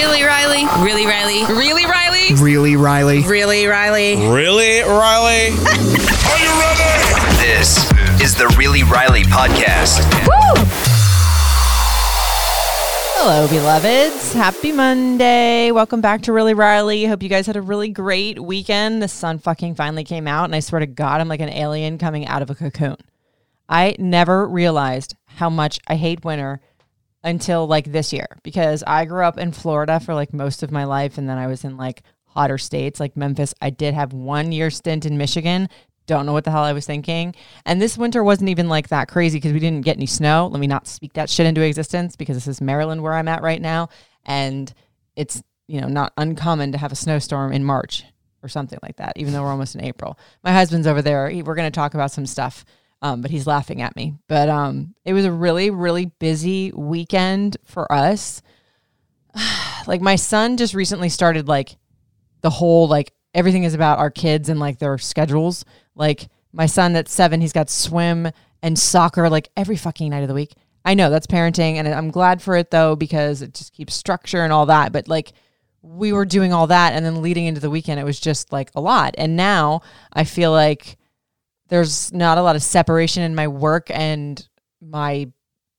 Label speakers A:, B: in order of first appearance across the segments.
A: Really, Riley? Really, Riley? Really, Riley?
B: Really, Riley?
A: Really, Riley?
C: Really, Riley? Are you ready?
D: This is the Really Riley podcast. Woo!
E: Hello, beloveds. Happy Monday. Welcome back to Really Riley. Hope you guys had a really great weekend. The sun fucking finally came out, and I swear to God, I'm like an alien coming out of a cocoon. I never realized how much I hate winter until like this year because I grew up in Florida for like most of my life, and then I was in like hotter states like Memphis. I did have one year stint in Michigan. Don't know what the hell I was thinking. And this winter wasn't even like that crazy because we didn't get any snow. Let me not speak that shit into existence because this is Maryland where I'm at right now. And it's, you know, not uncommon to have a snowstorm in March or something like that, even though we're almost in April. My husband's over there. He, we're going to talk about some stuff, um, but he's laughing at me. But um, it was a really, really busy weekend for us. like my son just recently started like the whole like everything is about our kids and like their schedules. Like my son that's seven, he's got swim and soccer like every fucking night of the week. I know that's parenting and I'm glad for it though because it just keeps structure and all that. But like we were doing all that and then leading into the weekend, it was just like a lot. And now I feel like there's not a lot of separation in my work and my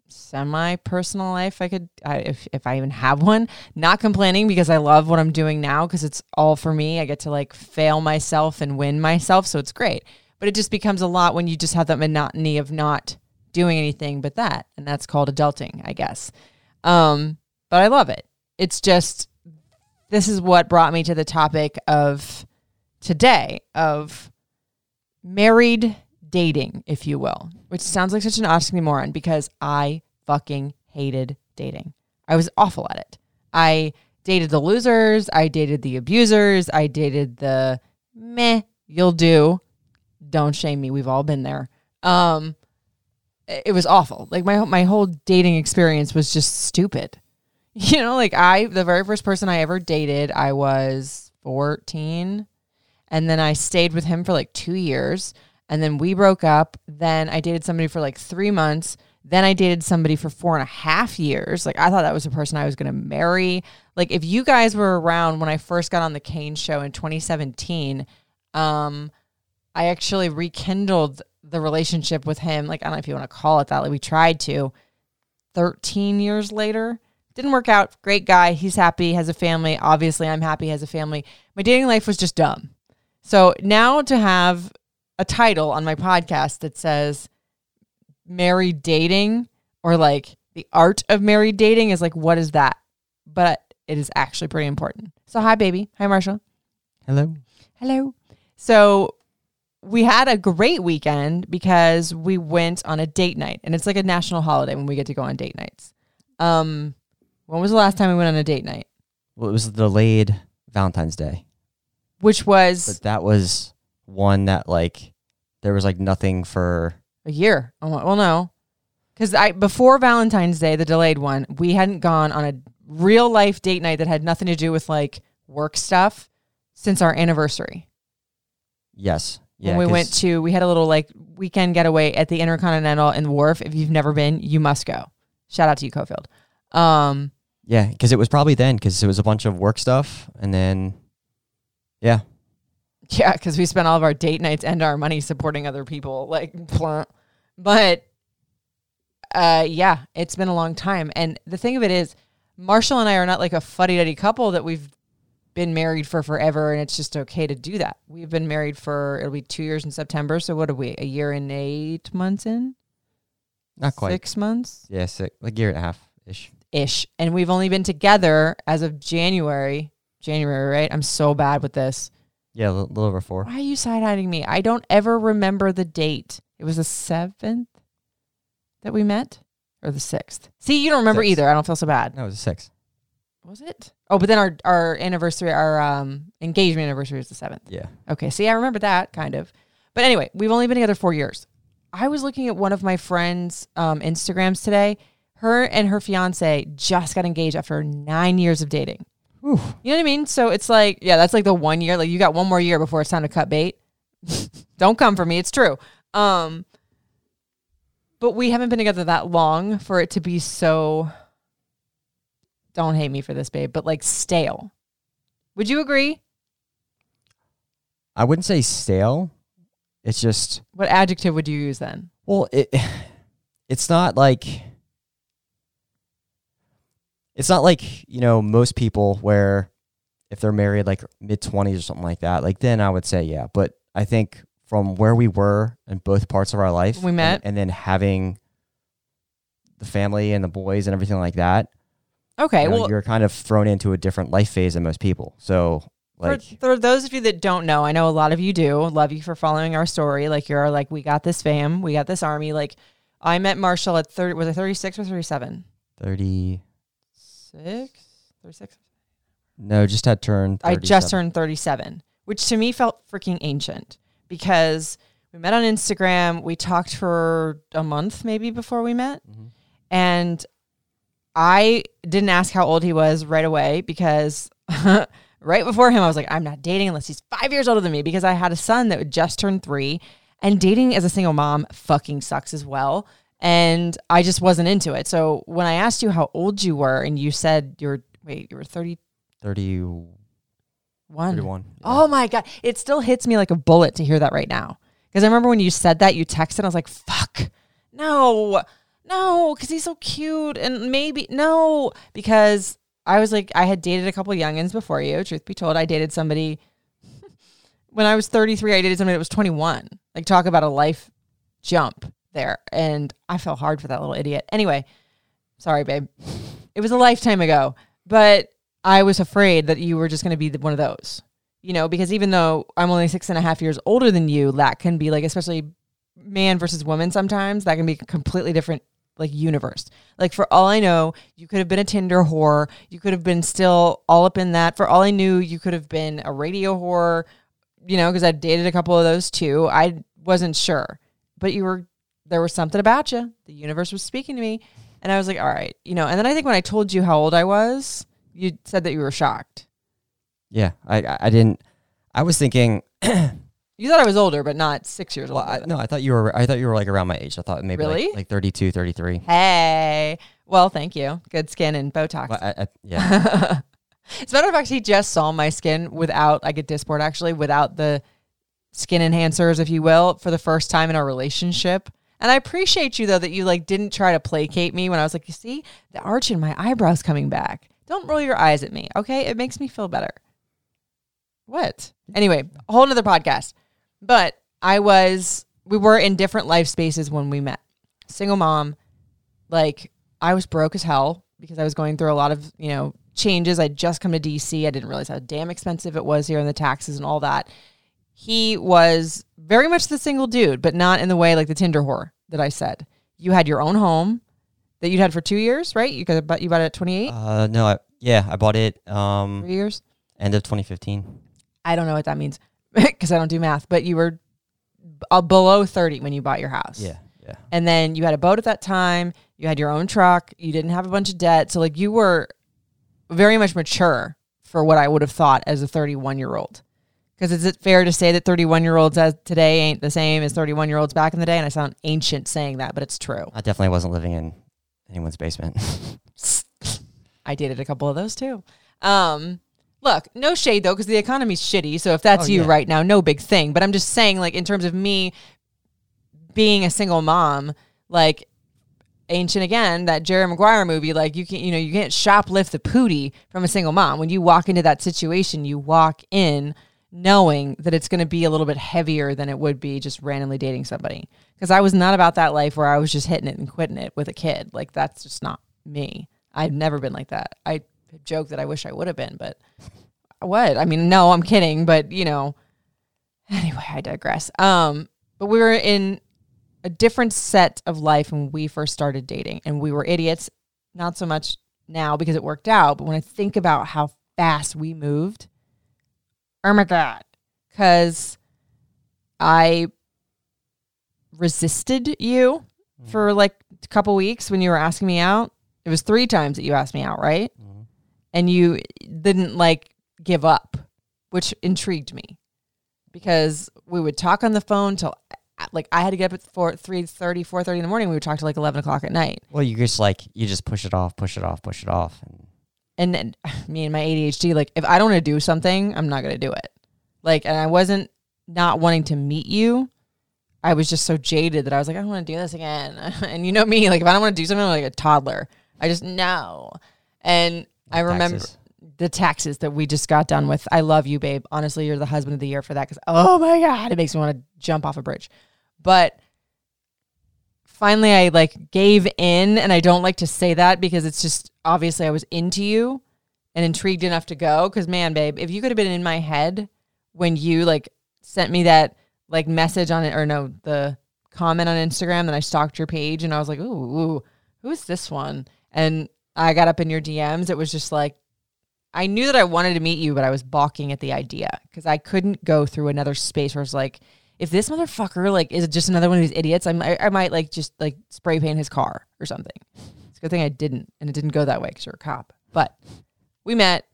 E: semi personal life. I could, I, if, if I even have one, not complaining because I love what I'm doing now because it's all for me. I get to like fail myself and win myself. So it's great. But it just becomes a lot when you just have that monotony of not doing anything but that. And that's called adulting, I guess. Um, but I love it. It's just, this is what brought me to the topic of today of married dating, if you will, which sounds like such an oxymoron because I fucking hated dating. I was awful at it. I dated the losers, I dated the abusers, I dated the meh, you'll do. Don't shame me. We've all been there. Um it was awful. Like my my whole dating experience was just stupid. You know, like I the very first person I ever dated, I was 14 and then I stayed with him for like 2 years and then we broke up. Then I dated somebody for like 3 months. Then I dated somebody for four and a half years. Like I thought that was the person I was going to marry. Like if you guys were around when I first got on the Kane show in 2017, um I actually rekindled the relationship with him. Like I don't know if you want to call it that. Like we tried to 13 years later. Didn't work out. Great guy. He's happy, has a family. Obviously, I'm happy, has a family. My dating life was just dumb. So now to have a title on my podcast that says married dating or like the art of married dating is like, what is that? But it is actually pretty important. So, hi, baby. Hi, Marshall.
B: Hello.
E: Hello. So, we had a great weekend because we went on a date night, and it's like a national holiday when we get to go on date nights. Um, when was the last time we went on a date night?
F: Well, it was delayed Valentine's Day,
E: Which was
F: but that was one that like there was like nothing for.
E: a year. Oh, well, no, because I before Valentine's Day, the delayed one, we hadn't gone on a real life date night that had nothing to do with like work stuff since our anniversary.
F: Yes, yeah.
E: when we
F: 'cause-
E: went to we had a little like weekend getaway at the Intercontinental in the Wharf. If you've never been, you must go. Shout out to you, Cofield. Um,
F: Yeah, because it was probably then because it was a bunch of work stuff, and then yeah,
E: yeah, because we spent all of our date nights and our money supporting other people. Like, but uh, yeah, it's been a long time. And the thing of it is, Marshall and I are not like a fuddy duddy couple that we've been married for forever, and it's just okay to do that. We've been married for it'll be two years in September. So what are we? A year and eight months in?
F: not quite.
E: Six months.
F: Yeah, six, like a year and a half ish.
E: ish. And we've only been together as of January. January, right? I'm so bad with this.
F: Yeah, a little, over four.
E: Why are you side hiding me? I don't ever remember the date. It was the seventh that we met, or the sixth. See, you don't remember either. I don't feel so bad.
F: No, it was six.
E: Was it? Oh, but then our our anniversary, our um engagement anniversary is the seventh.
F: Yeah,
E: Okay, see, I remember that kind of. But anyway, we've only been together four years. I was looking at one of my friends' um, Instagrams today. Her and her fiance just got engaged after nine years of dating. You know what I mean? So it's like, yeah, that's like the one year. Like you got one more year before it's time to cut bait. Don't come for me. It's true. Um, but we haven't been together that long for it to be so don't hate me for this, babe, but like stale. Would you agree?
F: I wouldn't say stale. It's just
E: What adjective would you use then?
F: well, it it's not like it's not like you know most people where if they're married like mid twenties or something like that, like then I would say yeah. But I think from where we were in both parts of our life,
E: we
F: and-
E: met?
F: and, then having the family and the boys and everything like that,
E: Okay,
F: you know,
E: well,
F: you're kind of thrown into a different life phase than most people. So
E: for,
F: like
E: for those of you that don't know, I know a lot of you do. Love you for following our story. Like you're like, we got this fam, we got this army. Like I met Marshall at 30, was it 36 or 37?
F: thirty.
E: Six? 36?
F: No, just had turned.
E: I just turned 37, which to me felt freaking ancient because we met on Instagram. We talked for a month maybe before we met.
F: Mhm.
E: And I didn't ask how old he was right away because right before him, I was like, I'm not dating unless he's five years older than me because I had a son that would just turn three. And dating as a single mom fucking sucks as well. And I just wasn't into it. So when I asked you how old you were and you said you're, wait, you were 31.
F: 31. 31. yeah.
E: Oh my god, it still hits me like a bullet to hear that right now. Because I remember when you said that, you texted, I was like, "Fuck, no, no," because he's so cute, and maybe no, because I was like, I had dated a couple youngins before you. Truth be told, I dated somebody when I was 33. I dated somebody that was 21. Like, talk about a life jump there, and I felt hard for that little idiot. Anyway, sorry, babe. It was a lifetime ago, but I was afraid that you were just going to be the, one of those, you know, because even though I'm only six and a half years older than you, that can be like, especially man versus woman sometimes, that can be a completely different like universe. Like for all I know, you could have been a Tinder whore. You could have been still all up in that. For all I knew, you could have been a radio whore, you know, because I dated a couple of those too. I wasn't sure, but you were, there was something about you. The universe was speaking to me. And I was like, all right, you know, and then I think when I told you how old I was, you said that you were shocked.
F: Yeah, I I didn't. I was thinking.
E: You thought I was older, but not six years
F: Well,
E: older.
F: I, no, I thought you were. I thought you were like around my age. I thought maybe
E: Really?
F: like, like 32, 33.
E: Hey, well, thank you. Good skin and Botox.
F: But I, I, yeah,
E: As a matter of fact, he just saw my skin without, I get Dysport actually, without the skin enhancers, if you will, for the first time in our relationship. And I appreciate you though that you like didn't try to placate me when I was like, you see, the arch in my eyebrows coming back. Don't roll your eyes at me, okay? It makes me feel better. What? Anyway, a whole nother podcast. But I was, we were in different life spaces when we met. Single mom, like I was broke as hell because I was going through a lot of, you know, changes. I'd just come to DC. I didn't realize how damn expensive it was here and the taxes and all that. He was very much the single dude, but not in the way like the Tinder whore that I said. You had your own home that you'd had for two years, right? You got but you bought it at 28,
F: uh, no, I, yeah, I bought it um
E: three years.
F: end of 2015.
E: I don't know what that means because I don't do math, but you were uh, below 30 when you bought your house.
F: Yeah, yeah,
E: And then you had a boat at that time. You had your own truck. You didn't have a bunch of debt. So, like, you were very much mature for what I would have thought as a 31 year old. Because is it fair to say that 31 year olds as today ain't the same as 31 year olds back in the day? And I sound ancient saying that, but it's true.
F: I definitely wasn't living in anyone's basement.
E: I dated a couple of those too. Um, look, no shade though, because the economy's shitty. So if that's
F: Oh,
E: you
F: yeah.
E: right now, no big thing. But I'm just saying, like, in terms of me being a single mom, like ancient again, that Jerry Maguire movie, like you can't, you know, you can't shoplift the pootie from a single mom. When you walk into that situation, you walk in knowing that it's going to be a little bit heavier than it would be just randomly dating somebody. Because I was not about that life where I was just hitting it and quitting it with a kid. Like that's just not me. I've never been like that. I joke that I wish I would have been, but what? I mean, no, I'm kidding, but you know. Anyway, I digress. Um, but we were in a different set of life when we first started dating, and we were idiots. Not so much now because it worked out, but when I think about how fast we moved, oh my god, because I resisted you for like a couple weeks when you were asking me out. It was three times that you asked me out, right?
F: Mhm.
E: And you didn't like give up, which intrigued me because we would talk on the phone till like I had to get up at 4, 3.30, 4.30 in the morning. We would talk till like 11 o'clock at night.
F: well, you just like you just push it off, push it off, push it off, and
E: and, and me and my ADHD, like if I don't want to do something, I'm not gonna do it. Like, and I wasn't not wanting to meet you. I was just so jaded that I was like, I don't want to do this again. and you know me, like if I don't want to do something, I'm like a toddler. I just no. And I remember
F: Taxes.
E: the taxes that we just got done with. I love you, babe. Honestly, you're the husband of the year for that because oh my god, it makes me want to jump off a bridge. But finally, I like gave in, and I don't like to say that because it's just obviously I was into you and intrigued enough to go. Because man, babe, if you could have been in my head when you like sent me that like message on it or no the comment on Instagram, then I stalked your page and I was like, ooh, ooh who's this one? And I got up in your DMs. It was just like I knew that I wanted to meet you, but I was balking at the idea because I couldn't go through another space where it's like, if this motherfucker like is just another one of these idiots, I might, I might like just like spray paint his car or something. It's a good thing I didn't, and it didn't go that way because you're a cop. But we met,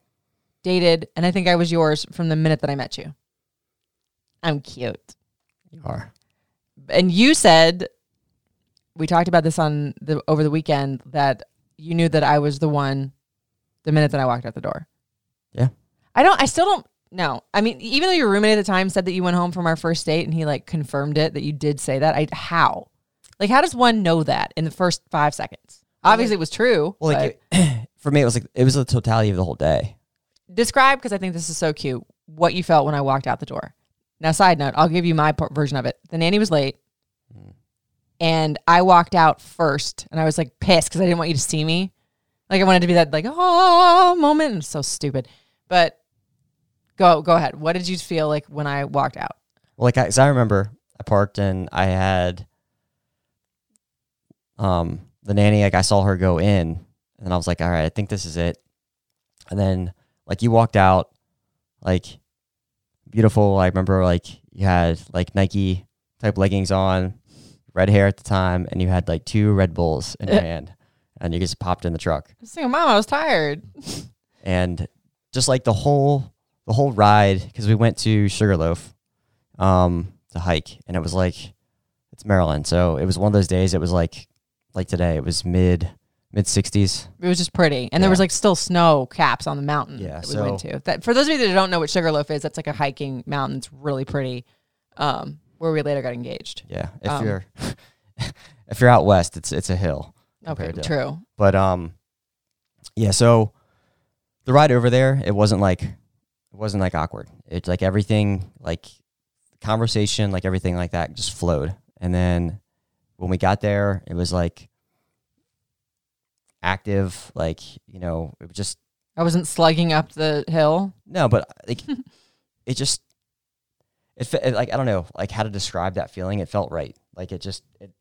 E: dated, and I think I was yours from the minute that I met you. I'm cute,
F: You are.
E: and you said we talked about this on the over the weekend that you knew that I was the one the minute that I walked out the door.
F: Yeah.
E: I don't. I still don't. No, I mean, even though your roommate at the time said that you went home from our first date, and he like confirmed it that you did say that. I how, like, how does one know that in the first five seconds? Obviously, it was true.
F: Well, like it, for me, it was like it was the totality of the whole day.
E: describe because I think this is so cute. What you felt when I walked out the door. Now, side note, I'll give you my part, version of it. The nanny was late, hmm. and I walked out first, and I was like pissed because I didn't want you to see me. Like I wanted to be that like oh moment. And so stupid, but go go ahead. What did you feel like when I walked out?
F: Well, like I, I remember I parked and I had um the nanny. Like I saw her go in, and I was like, all right, I think this is it. And then like you walked out, like beautiful. I remember like you had like Nike type leggings on, red hair at the time, and you had like two Red Bulls in your hand, and you just popped in the truck.
E: I was thinking, Mom, I was tired.
F: and just like the whole the whole ride because we went to Sugarloaf um to hike and it was like it's Maryland so it was one of those days it was like like today it was mid mid 60s
E: It was just pretty, and there was like still snow caps on the mountain
F: Yeah,
E: that we went to. That for those of you that don't know what Sugarloaf is, that's like a hiking mountain. It's really pretty. Um, where we later got engaged.
F: yeah if
E: Um,
F: you're if you're out west it's it's a hill
E: Okay,
F: to-
E: true.
F: but um yeah so the ride over there it wasn't like it wasn't like awkward. It's like everything like conversation like everything like that just flowed. And then when we got there it was like active like you know it was just
E: I wasn't slugging up the hill.
F: no but like it just it, it like i don't know like how to describe that feeling it felt right. Like it just it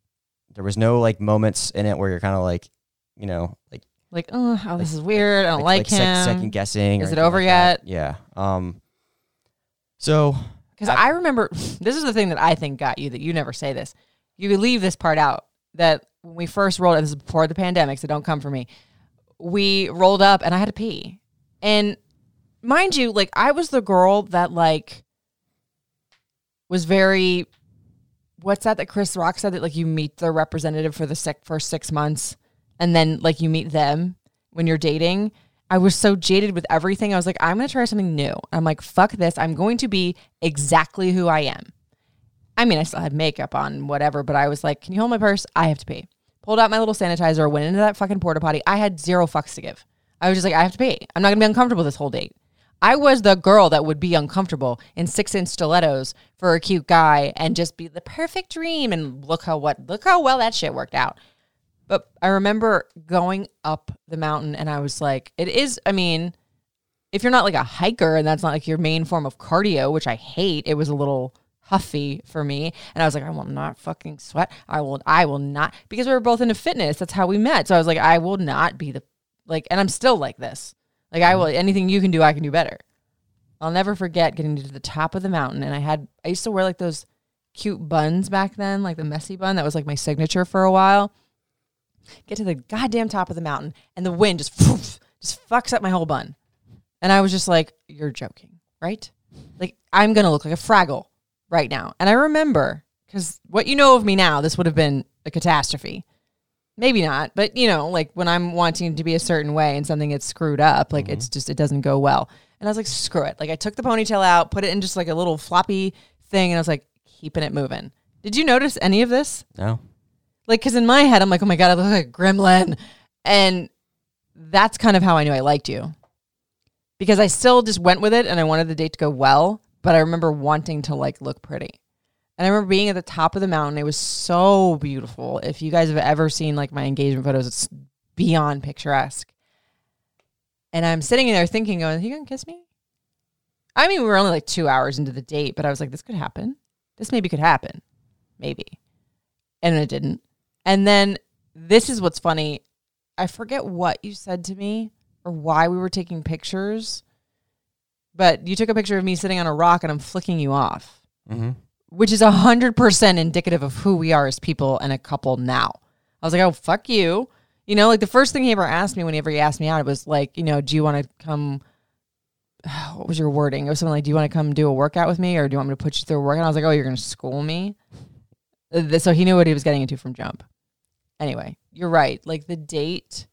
F: there was no like moments in it where you're kind of like you know like
E: Like, oh, oh, this is weird. I don't like,
F: sec-
E: him.
F: second guessing.
E: Is it over
F: like that.
E: yet?
F: Yeah. Um. So
E: Because I, remember this is the thing that I think got you that you never say this. You leave this part out that when we first rolled, this is before the pandemic, so don't come for me. We rolled up and I had to pee. And mind you, like I was the girl that like was very what's that that Chris Rock said that like you meet the representative for the sec- first six months and then like you meet them when you're dating. I was so jaded with everything. I was like, I'm gonna try something new. I'm like, fuck this. I'm going to be exactly who I am. I mean, I still had makeup on, whatever, but I was like, Can you hold my purse? I have to pee. Pulled out my little sanitizer, went into that fucking porta potty. I had zero fucks to give. I was just like, I have to pee. I'm not gonna be uncomfortable this whole date. I was the girl that would be uncomfortable in six inch stilettos for a cute guy and just be the perfect dream. And look how what look how well that shit worked out. But I remember going up the mountain and I was like, it is, I mean, if you're not like a hiker and that's not like your main form of cardio, which I hate, it was a little huffy for me. And I was like, I will not fucking sweat. I will, I will not, because we were both into fitness. That's how we met. So I was like, I will not be the, like, and I'm still like this. Like, I will, anything you can do, I can do better. I'll never forget getting to the top of the mountain. And I had, I used to wear like those cute buns back then, like the messy bun. That was like my signature for a while get to the goddamn top of the mountain and the wind just poof, just fucks up my whole bun. And I was just like, you're joking, right? Like I'm going to look like a fraggle right now. And I remember cuz what you know of me now, this would have been a catastrophe. maybe not, but you know, like when I'm wanting to be a certain way and something gets screwed up, like it's mm-hmm. just it doesn't go well. And I was like, screw it. Like I took the ponytail out, put it in just like a little floppy thing, and I was like, keeping it moving. Did you notice any of this?
F: No.
E: Like, because in my head, I'm like, oh my god, I look like a gremlin, and that's kind of how I knew I liked you, because I still just went with it, and I wanted the date to go well, but I remember wanting to like look pretty. And I remember being at the top of the mountain. It was so beautiful. If you guys have ever seen like my engagement photos, it's beyond picturesque. And I'm sitting there thinking, oh, going, you gonna kiss me? I mean, we were only like two hours into the date, but I was like, this could happen. This maybe could happen. Maybe. And it didn't. And then this is what's funny. I forget what you said to me or why we were taking pictures, but you took a picture of me sitting on a rock and I'm flicking you off
F: Mm-hmm.
E: which is a hundred percent indicative of who we are as people and a couple now. I was like, oh fuck you. You know, like the first thing he ever asked me whenever he asked me out, it was like, you know, do you want to come? What was your wording? It was something like, do you want to come do a workout with me, or do you want me to put you through a workout? I was like, oh, you're gonna school me. Uh, So he knew what he was getting into from jump. Anyway, you're right. Like the date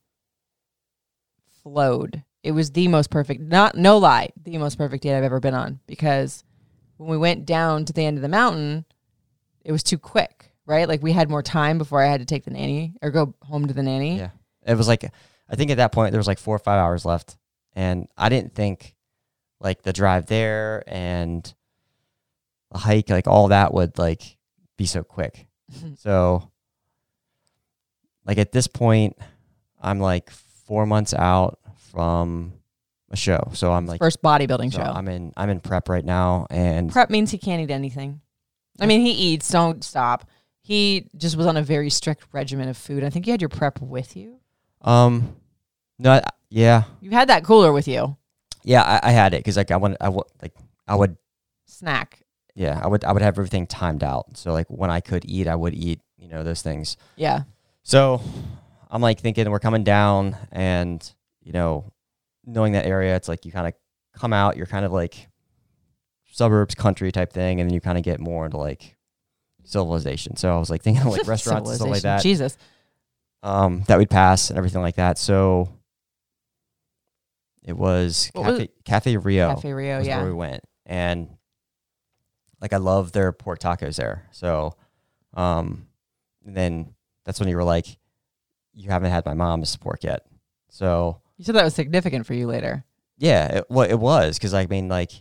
E: flowed. It was the most perfect, not no lie, the most perfect date I've ever been on because when we went down to the end of the mountain, it was too quick, right? Like we had more time before I had to take the nanny or go home to the nanny.
F: Yeah. It was like I think at that point there was like four or five hours left, and I didn't think like the drive there and the hike, like all that would like be so quick. so like at this point, I'm like four months out from a show, so I'm like
E: First bodybuilding
F: so
E: show.
F: I'm in I'm in prep right now, and
E: Prep means he can't eat anything. I mean, he eats. Don't stop. He just was on a very strict regimen of food. I think you had your prep with you.
F: um, no, I- yeah,
E: You had that cooler with you.
F: yeah, I, I had it because like I wanted I would like I would
E: Snack.
F: yeah, I would I would have everything timed out. So like when I could eat, I would eat, you know, those things.
E: Yeah.
F: So I'm like thinking we're coming down and, you know, knowing that area, it's like you kind of come out, you're kind of like suburbs country type thing, and then you kind of get more into like civilization. So I was like thinking of like restaurants and stuff like that.
E: Jesus.
F: Um that we'd pass and everything like that. So it was
E: What was
F: Cafe, Cafe Rio
E: Cafe Rio. Yeah.
F: where we went. And like I love their pork tacos there. So um and then that's when you were like, You haven't had my mom's pork yet. So
E: You said that was significant for you later.
F: yeah, it, well, it was because I mean, like,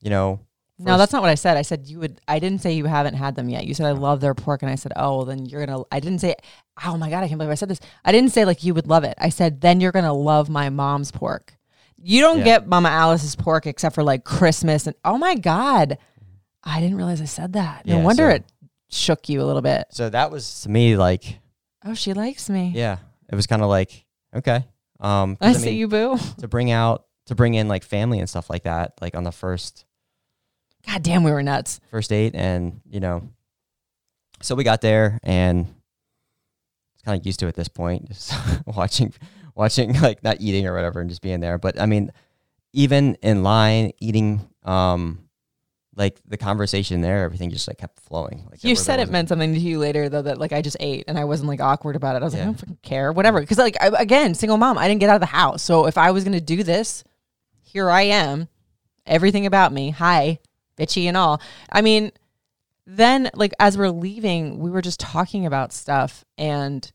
F: you know,
E: No, that's not what I said. I said you would. I didn't say you haven't had them yet. You said I love their pork, and I said, oh, well, then you're gonna. I didn't say. Oh my god, I can't believe I said this. I didn't say like you would love it. I said then you're gonna love my mom's pork. You don't
F: Yeah.
E: get Mama Alice's pork except for like Christmas and oh my god, I didn't realize I said that. No
F: Yeah,
E: wonder
F: so-
E: it shook you a little bit.
F: So that was to me like,
E: Oh, she likes me.
F: yeah, it was kind of like okay, um, 'cause,
E: I,
F: I
E: see
F: mean,
E: you, boo.
F: to bring out to bring in like family and stuff like that, like on the first
E: God damn, we were nuts.
F: first date, and you know, so we got there and it's kind of used to it at this point, just watching, watching like not eating or whatever, and just being there. But I mean, even in line eating, um, like the conversation there, everything just like kept flowing. Like
E: You said it meant something to you later though that like I just ate and I wasn't like awkward about it. I was like, I don't fucking care, whatever. Because like I, again, single mom, I didn't get out of the house, so if I was gonna do this, here I am, everything about me, hi, bitchy and all. I mean, then like as we're leaving, we were just talking about stuff and.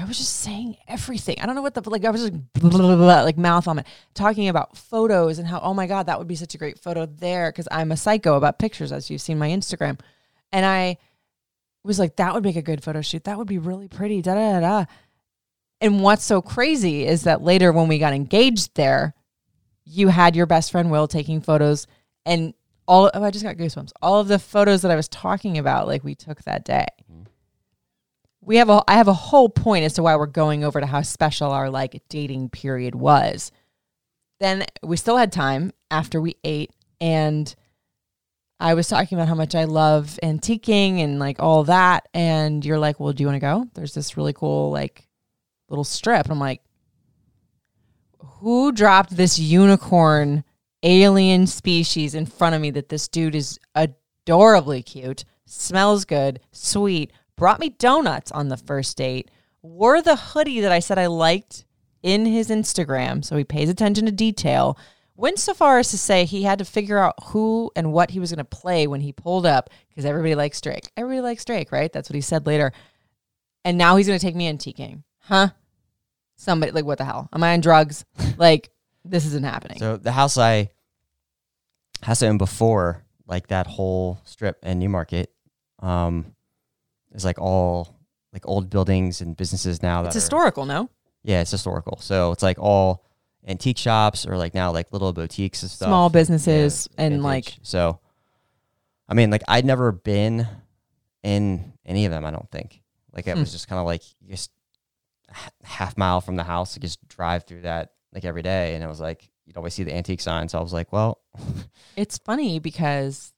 E: I was just saying everything. I don't know what the like. I was just blah, blah, blah, like mouth on it, talking about photos and how oh my god that would be such a great photo there because I'm a psycho about pictures as you've seen my Instagram, and I was like that would make a good photo shoot. That would be really pretty. Da da da da. And what's so crazy is that later when we got engaged there, you had your best friend Will taking photos and all. Oh, I just got goosebumps. All of the photos that I was talking about, like we took that day mm-hmm. We have a I have a whole point as to why we're going over to how special our like dating period was. Then we still had time after we ate and I was talking about how much I love antiquing and like all that and you're like, "Well, do you want to go? There's this really cool like little strip." I'm like, "Who dropped this unicorn alien species in front of me that this dude is adorably cute, smells good, sweet, brought me donuts on the first date, wore the hoodie that I said I liked in his Instagram, so he pays attention to detail. Went so far as to say he had to figure out who and what he was going to play when he pulled up because everybody likes Drake. Everybody likes Drake, right? That's what he said later. And now he's going to take me antiquing. Huh? Somebody, like, what the hell? Am I on drugs? like, this isn't happening.
F: So the house I house I owned before, like that whole strip in Newmarket, um, is like all like old buildings and businesses now. That
E: it's
F: are-
E: historical, no?
F: Yeah, it's historical. So it's like all antique shops or like now like little boutiques and stuff.
E: Small businesses
F: Yeah,
E: and
F: vintage.
E: like
F: so. I mean, like I'd never been in any of them. I don't think. Like it
E: Hmm.
F: was just kind of like just half mile from the house, just drive through that like every day, and it was like you'd always see the antique sign. So I was like, well,
E: It's funny because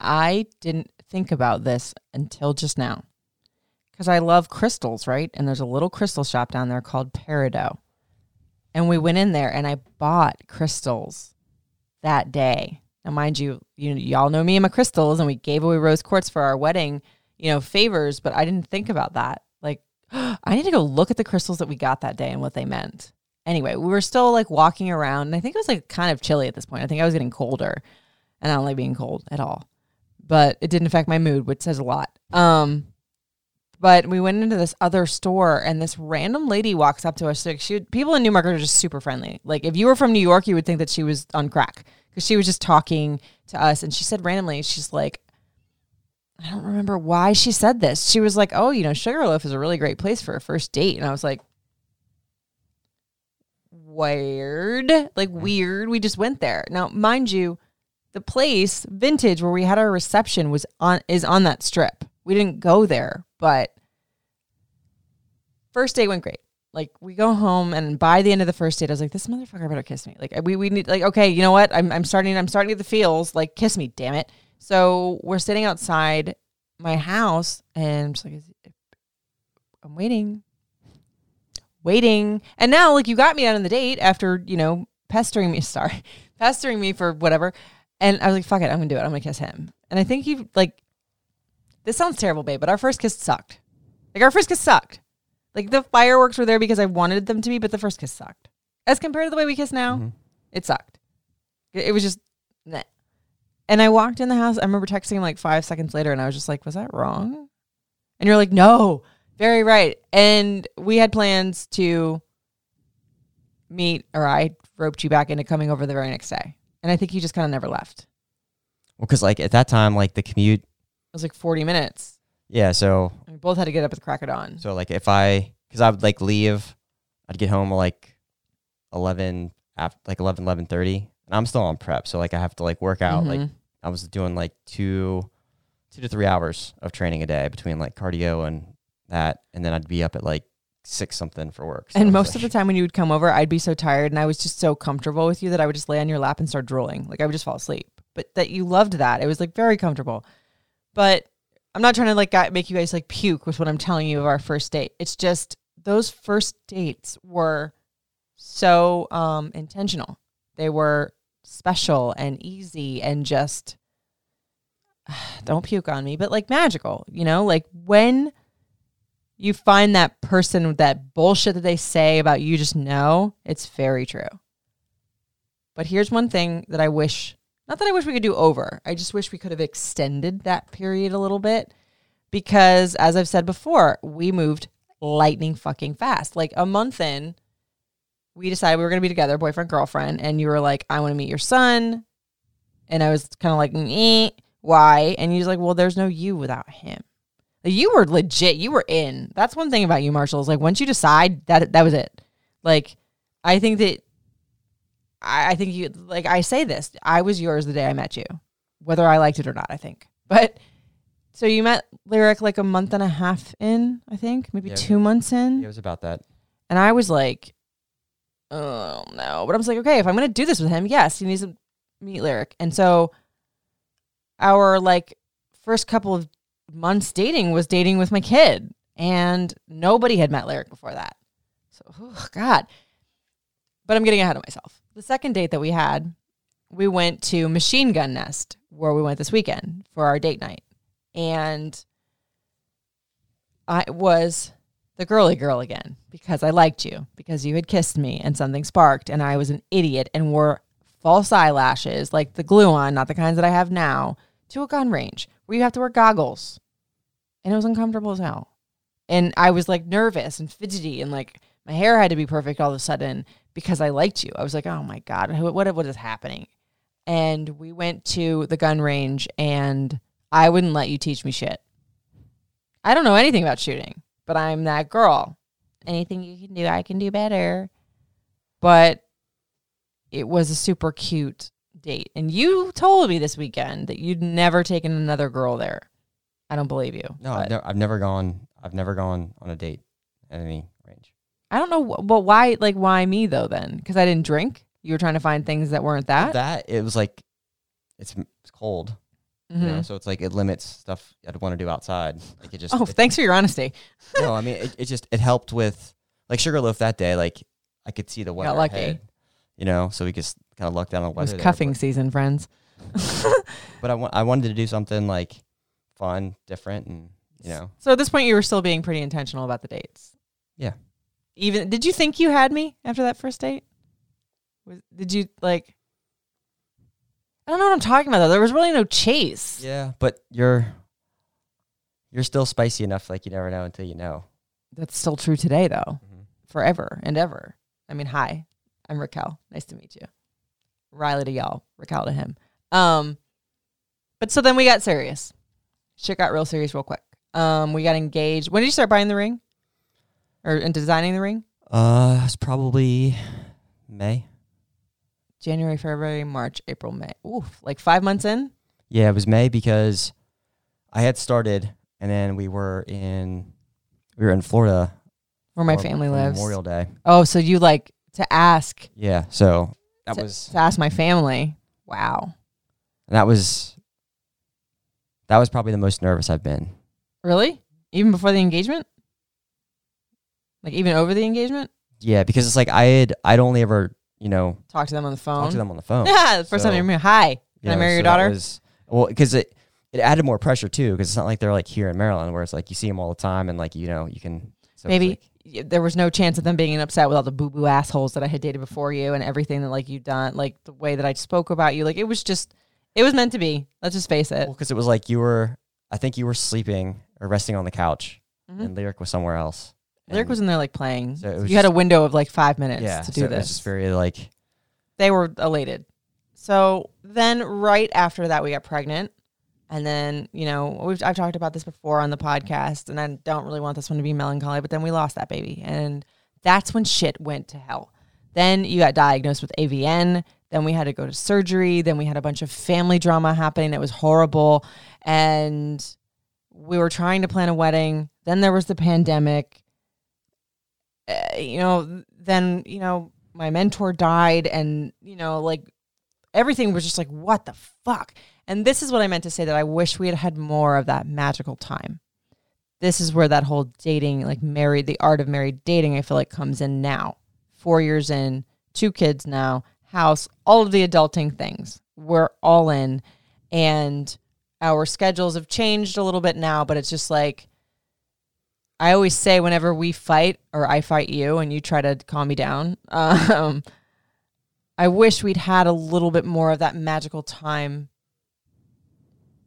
E: I didn't think about this until just now. Because I love crystals, right? And there's a little crystal shop down there called Peridot. And we went in there and I bought crystals that day. Now, mind you, you y'all know me and my crystals, and we gave away rose quartz for our wedding, you know, favors, but I didn't think about that. Like, I need to go look at the crystals that we got that day and what they meant. Anyway, we were still like walking around, and I think it was like kind of chilly at this point. I think I was getting colder, and I don't like being cold at all. But it didn't affect my mood, which says a lot. Um, but we went into this other store, and this random lady walks up to us. Like she, people in Newmarket are just super friendly. Like if you were from New York, you would think that she was on crack because she was just talking to us, and she said randomly, she's like, I don't remember why she said this. She was like, "Oh, you know, Sugarloaf is a really great place for a first date," and I was like, "Weird, like weird." We just went there. Now, mind you, the place Vintage where we had our reception was on is on that strip. We didn't go there, but first date went great. Like we go home, and by the end of the first date, I was like, "This motherfucker better kiss me." Like we we need like okay, you know what? I'm I'm starting I'm starting to get the feels. Like kiss me, damn it. So we're sitting outside my house, and I'm just like, I'm waiting, waiting, and now like you got me out on the date after you know pestering me, sorry, pestering me for whatever, and I was like, "Fuck it, I'm gonna do it. I'm gonna kiss him." And I think he like. This sounds terrible, babe, but our first kiss sucked. Like our first kiss sucked. Like the fireworks were there because I wanted them to be, but the first kiss sucked. As compared to the way we kiss now, mm-hmm. it sucked. It, it was just, meh. and I walked in the house. I remember texting him like five seconds later, and I was just like, "Was that wrong?" And you're like, "No, very right." And we had plans to meet, or I roped you back into coming over the very next day, and I think you just kind of never left.
F: well, because like at that time, like the commute,
E: was like 40 minutes.
F: yeah. So
E: We both had to get up at the crack of dawn.
F: so like if I, because I would like leave, I'd get home like eleven after like 11, 11.30, and I'm still on prep, so like I have to like work out. Like
E: Mhm.
F: I was doing like two, two to three hours of training a day between like cardio and that, and then I'd be up at like six something for work. So
E: And most of the time when you would come over, I'd be so tired and I was just so comfortable with you that I would just lay on your lap and start drooling. Like I would just fall asleep. But that you loved that. It was like very comfortable. But I'm not trying to like make you guys like puke with what I'm telling you of our first date. It's just those first dates were so um intentional. They were special and easy and just don't puke on me, but like magical, you know? Like when you find that person with that bullshit that they say about you just know it's very true. But here's one thing that I wish not that I wish we could do over. I just wish we could have extended that period a little bit because as I've said before, we moved lightning fucking fast. Like a month in, we decided we were going to be together, boyfriend, girlfriend, and you were like, I want to meet your son. And I was kind of like, why? And he's like, well, there's no you without him. Like, you were legit. You were in. That's one thing about you, Marshall. Is like once you decide that that was it. Like I think that I, I think you like I say this. I was yours the day I met you, whether I liked it or not. I think. But so you met Lyric like a month and a half in. I think maybe
F: Yeah.
E: two months in.
F: it was about that.
E: And I was like, oh no. But I was like, okay, if I'm gonna do this with him, yes, he needs to meet Lyric. And so our like first couple of months dating was dating with my kid. And nobody had met Lyric before that. So oh God. But I'm getting ahead of myself. The second date that we had, we went to Machine Gun Nest, where we went this weekend for our date night. And I was the girly girl again because I liked you, because you had kissed me and something sparked and I was an idiot and wore false eyelashes, like the glue on, not the kinds that I have now, to a gun range where you have to wear goggles. And it was uncomfortable as hell. And I was like nervous and fidgety and like my hair had to be perfect all of a sudden because I liked you. I was like, oh my God, what, what, is happening? And we went to the gun range and I wouldn't let you teach me shit. I don't know anything about shooting, but I'm that girl. Anything you can do, I can do better. But it was a super cute date. And you told me this weekend that you'd never taken another girl there. I don't believe you.
F: No, I've, never, I've never gone. I've never gone on a date at any.
E: I don't know. But why, like, why me though then? Because I didn't drink? You were trying to find things that weren't that?
F: That it was like, it's, it's cold, you know,
E: Mhm.
F: so it's like it limits stuff I'd want to do outside. Like it just.
E: Oh,
F: it-
E: thanks for your honesty.
F: no, I mean it, it. just it helped with like Sugarloaf that day. Like I could see the weather.
E: Got lucky.
F: ahead, you know, so we just kind of lucked down on weather.
E: It was
F: there,
E: cuffing
F: but-
E: season, friends.
F: but I, wa- I wanted to do something like fun, different, and you know,
E: So at this point, you were still being pretty intentional about the dates.
F: Yeah.
E: Even did you think you had me after that first date? Was, did you like? I don't know what I'm talking about though. There was really no chase.
F: yeah. But you're you're still spicy enough. Like you never know until you know.
E: That's still true today though.
F: Mhm.
E: Forever and ever. I mean, hi, I'm Raquel. Nice to meet you. Riley to y'all, Raquel to him. Um, but so then we got serious. Shit got real serious real quick. Um, we got engaged. When did you start buying the ring? Or and designing the ring?
F: Uh, it's probably May.
E: January, February, March, April, May. Oof, like five months in.
F: Yeah, it was May because I had started, and then we were in we were in Florida.
E: Where my
F: for-
E: family
F: for
E: lives.
F: Memorial Day.
E: Oh, so you like to ask
F: Yeah, so that
E: to,
F: was
E: to ask my family. Wow.
F: that was that was probably the most nervous I've been.
E: Really? Even before the engagement? Like even over the engagement?
F: Yeah, because it's like I had I'd only ever you know
E: Talk to them on the phone.
F: talked to them on the phone.
E: Yeah, the first time you. Hi, can
F: you know,
E: marry your
F: so that
E: daughter?
F: was- well, because it it added more pressure too, because it's not like they're like here in Maryland where it's like you see them all the time and like you know you can so
E: Maybe
F: like-
E: there was no chance of them being upset with all the boo boo assholes that I had dated before you and everything that like you done, like the way that I spoke about you. Like it was just, it was meant to be. Let's just face it.
F: well because it was like you were I think you were sleeping or resting on the couch
E: Mhm.
F: and lyric was somewhere else.
E: Lyric was in there like playing.
F: So
E: you had a window of like five minutes
F: yeah
E: to do
F: so
E: this.
F: It was just very like
E: they were elated. So then, right after that, we got pregnant, and then you know we've I've talked about this before on the podcast, and I don't really want this one to be melancholy, but then we lost that baby, and that's when shit went to hell. Then you got diagnosed with AVN. Then we had to go to surgery. Then we had a bunch of family drama happening. It was horrible, and we were trying to plan a wedding. Then there was the pandemic. Uh, you know, then you know my mentor died and you know like everything was just like what the fuck? And this is what i meant to say that i wish we had had more of that magical time. This is where that whole dating like married the art of married dating i feel like comes in now. Four years in two kids now house all of the adulting things. We're all in. And our schedules have changed a little bit now but it's just like I always say whenever we fight or I fight you and you try to calm me down, um, I wish we'd had a little bit more of that magical time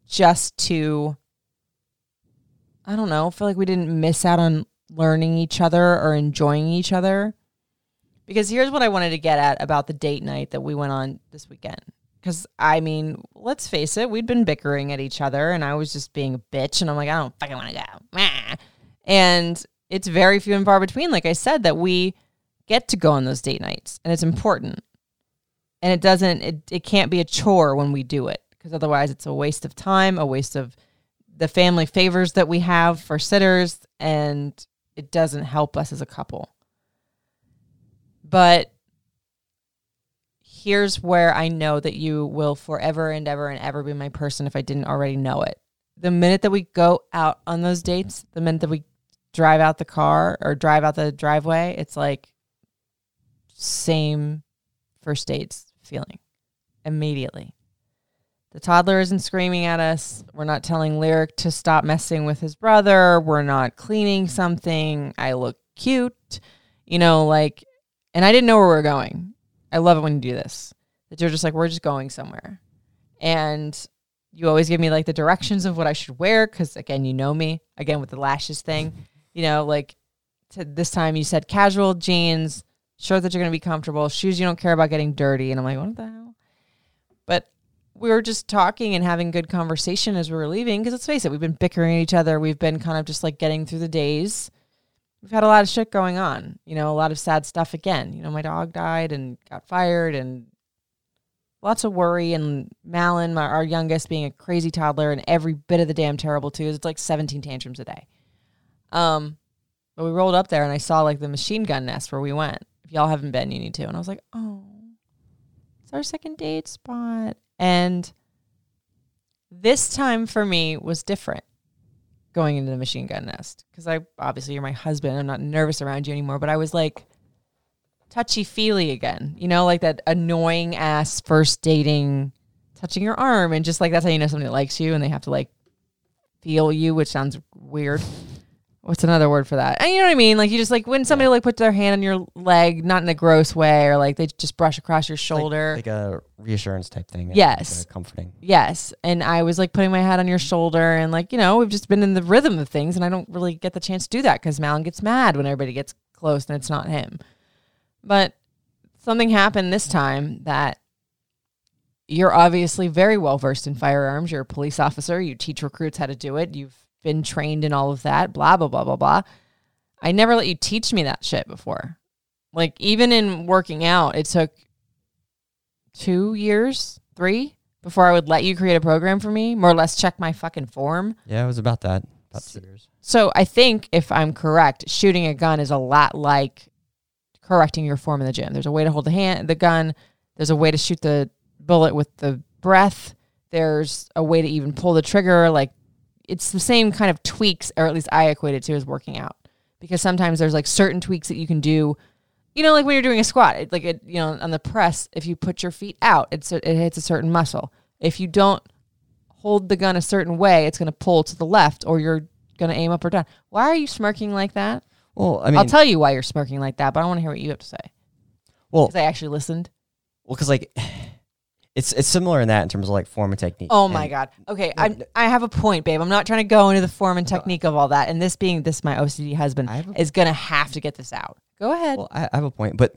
E: just to, I don't know, feel like we didn't miss out on learning each other or enjoying each other. Because here's what I wanted to get at about the date night that we went on this weekend. Because I mean, let's face it, we'd been bickering at each other, and I was just being a bitch, and I'm like, I don't fucking want to go. And it's very few and far between, like I said, that we get to go on those date nights, and it's important. And it doesn't, it, it can't be a chore when we do it, because otherwise it's a waste of time, a waste of the family favors that we have for sitters, and it doesn't help us as a couple. But here's where I know that you will forever and ever and ever be my person if I didn't already know it. The minute that we go out on those dates, the minute that we drive out the car or drive out the driveway, it's like same first dates feeling immediately. The toddler isn't screaming at us. We're not telling Lyric to stop messing with his brother. We're not cleaning something. I look cute. You know, like, and I didn't know where we were going. I love it when you do this. That you're just like, we're just going somewhere. And you always give me like the directions of what I should wear. Cause again, you know me, again, with the lashes thing, you know, like to this time you said casual jeans, shirt that you're going to be comfortable, shoes you don't care about getting dirty. And I'm like, what the hell? But we were just talking and having good conversation as we were leaving. Because let's face it, we've been bickering at each other. We've been kind of just like getting through the days. We've had a lot of shit going on, you know, a lot of sad stuff again. You know, my dog died and got fired and lots of worry. And Malin, my, our youngest, being a crazy toddler and every bit of the damn terrible too. It's like 17 tantrums a day. Um, but we rolled up there and I saw like the machine gun nest where we went. If y'all haven't been, you need to. And I was like, oh, it's our second date spot. And this time for me was different going into the machine gun nest because I obviously you're my husband. I'm not nervous around you anymore, but I was like touchy feely again, you know, like that annoying ass first dating touching your arm and just like that's how you know somebody likes you and they have to like feel you, which sounds weird. What's another word for that? And you know what I mean? Like you just like when somebody like puts their hand on your leg, not in a gross way, or like they just brush across your shoulder.
F: like, like a reassurance type thing. like
E: Yes.
F: a comforting.
E: Yes. And I was like putting my head on your shoulder and like, you know, we've just been in the rhythm of things and I don't really get the chance to do that because Malin gets mad when everybody gets close and it's not him. But something happened this time that you're obviously very well versed in firearms. You're a police officer. You teach recruits how to do it. You've been trained in all of that, blah, blah, blah, blah, blah. I never let you teach me that shit before. Like, even in working out, it took two years, three, before I would let you create a program for me, more or less check my fucking form.
F: Yeah, it was about that. About two years.
E: So I think if I'm correct, shooting a gun is a lot like correcting your form in the gym. There's a way to hold the hand, the gun. There's a way to shoot the bullet with the breath. There's a way to even pull the trigger. Like it's the same kind of tweaks, or at least I equate it to as working out. Because sometimes there's like certain tweaks that you can do. You know, like when you're doing a squat, it, like it, you know, on the press, if you put your feet out, it's it hits a certain muscle. If you don't hold the gun a certain way, it's going to pull to the left, or you're going to aim up or down. Why are you smirking like that?
F: Well, I mean,
E: I'll tell you why you're smirking like that, but I want to hear what you have to say.
F: well,
E: Because I actually listened.
F: well, because like it's it's similar in that in terms of like form and technique.
E: Oh my
F: And-
E: god. Okay, I I have a point, babe. I'm not trying to go into the form and technique of all that. And this being this my OCD husband is gonna have to get this out. Go ahead.
F: Well, I, I have a point, but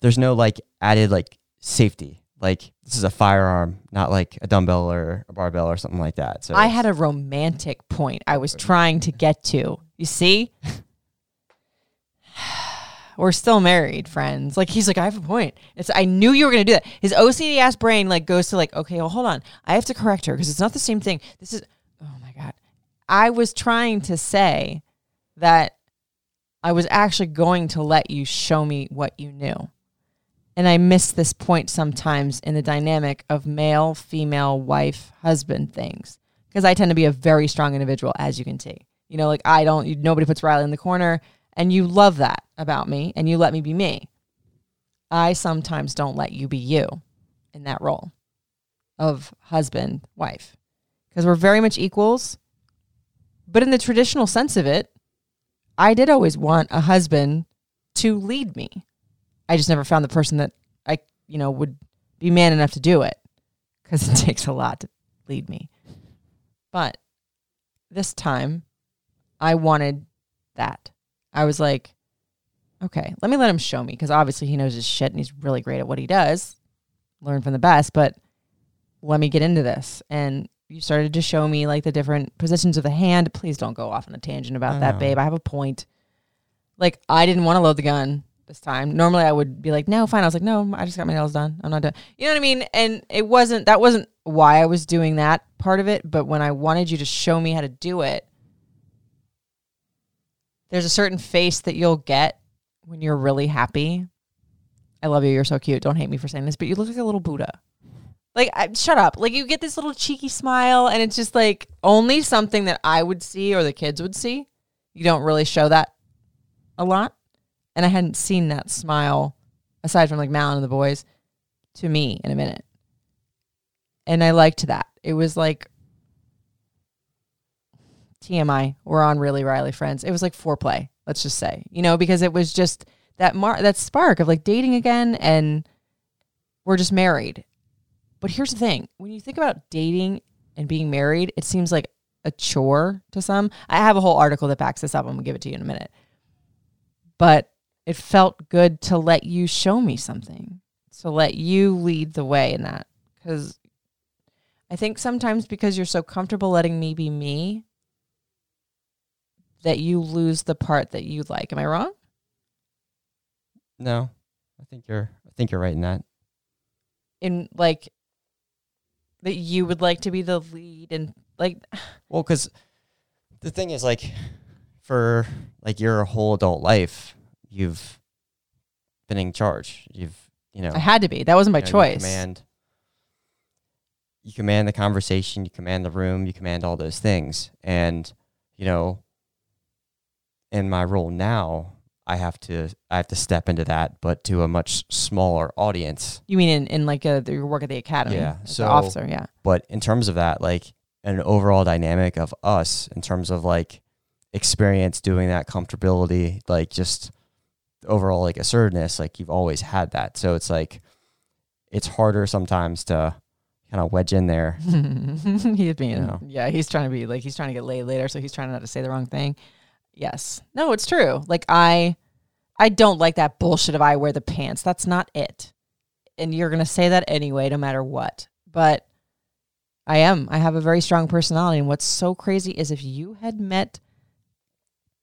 F: there's no like added like safety. Like this is a firearm, not like a dumbbell or a barbell or something like that. So
E: I had a romantic point I was trying to get to. You see? We're still married, friends. Like he's like, I have a point. It's I knew you were gonna do that. His OCD ass brain like goes to like, okay, well, hold on. I have to correct her because it's not the same thing. This is oh my god. I was trying to say that I was actually going to let you show me what you knew. And I miss this point sometimes in the dynamic of male, female, wife, husband things. Because I tend to be a very strong individual, as you can see. You know, like I don't, nobody puts Riley in the corner. And you love that about me and you let me be me. I sometimes don't let you be you in that role of husband, wife. Because we're very much equals. But in the traditional sense of it, I did always want a husband to lead me. I just never found the person that I, you know, would be man enough to do it because it takes a lot to lead me. But this time, I wanted that. I was like, okay, let me let him show me because obviously he knows his shit and he's really great at what he does. Learn from the best, but let me get into this. And you started to show me like the different positions of the hand. Please don't go off on a tangent about
F: I
E: that,
F: know.
E: babe. I have a point. Like I didn't want to load the gun this time. Normally I would be like, no, fine. I was like, no, I just got my nails done. I'm not done. You know what I mean? And it wasn't that wasn't why I was doing that part of it. But when I wanted you to show me how to do it, there's a certain face that you'll get when you're really happy. I love you. You're so cute. Don't hate me for saying this, but you look like a little Buddha. Like, I, shut up. Like, you get this little cheeky smile, and it's just like only something that I would see or the kids would see. You don't really show that a lot. And I hadn't seen that smile, aside from like Malin and the boys, to me in a minute. and I liked that. It was like TMI. We're on really Riley friends. It was like foreplay. Let's just say, you know, because it was just that mar- that spark of like dating again, and we're just married. But here's the thing: when you think about dating and being married, it seems like a chore to some. I have a whole article that backs this up. I'm gonna give it to you in a minute. But it felt good to let you show me something, to let you lead the way in that, because I think sometimes because you're so comfortable letting me be me, that you lose the part that you like. Am I wrong?
F: No, I think you're. I think you're right in that.
E: In like that you would like to be the lead and like
F: Well, because the thing is, like, for like your whole adult life, you've been in charge. You've, you know,
E: I had to be. That wasn't my
F: you know, You
E: choice.
F: command. You command the conversation. You command the room. You command all those things. And you know, in my role now, I have to. I have to step into that, but to a much smaller audience.
E: You mean in, in like uh, a, your work at the academy?
F: Yeah, so-
E: the officer. Yeah.
F: But in terms of that, like an overall dynamic of us, in terms of like experience doing that, comfortability, like just overall like assertiveness, like you've always had that. So it's like it's harder sometimes to kind of wedge in there.
E: he's being
F: know.
E: yeah he's trying to be like he's trying to get laid later so he's trying not to say the wrong thing yes. No it's true. Like i i don't like that bullshit of i wear the pants. That's not it. And you're gonna say that anyway no matter what. But i am. I have a very strong personality. And what's so crazy is if you had met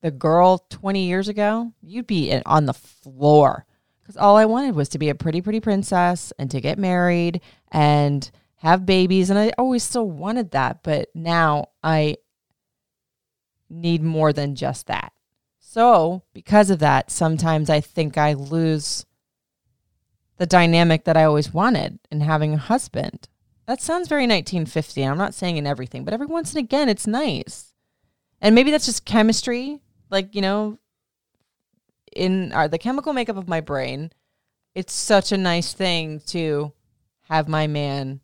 E: the girl 20 years ago you'd be on the floor. Because all i wanted was to be a pretty pretty princess and to get married and have babies. And I always still wanted that, but now I need more than just that. So, because of that, sometimes I think I lose the dynamic that I always wanted in having a husband. That sounds very 1950. I'm not saying in everything, but every once and again it's nice. And maybe that's just chemistry, like, you know, in our, the chemical makeup of my brain, it's such a nice thing to have my man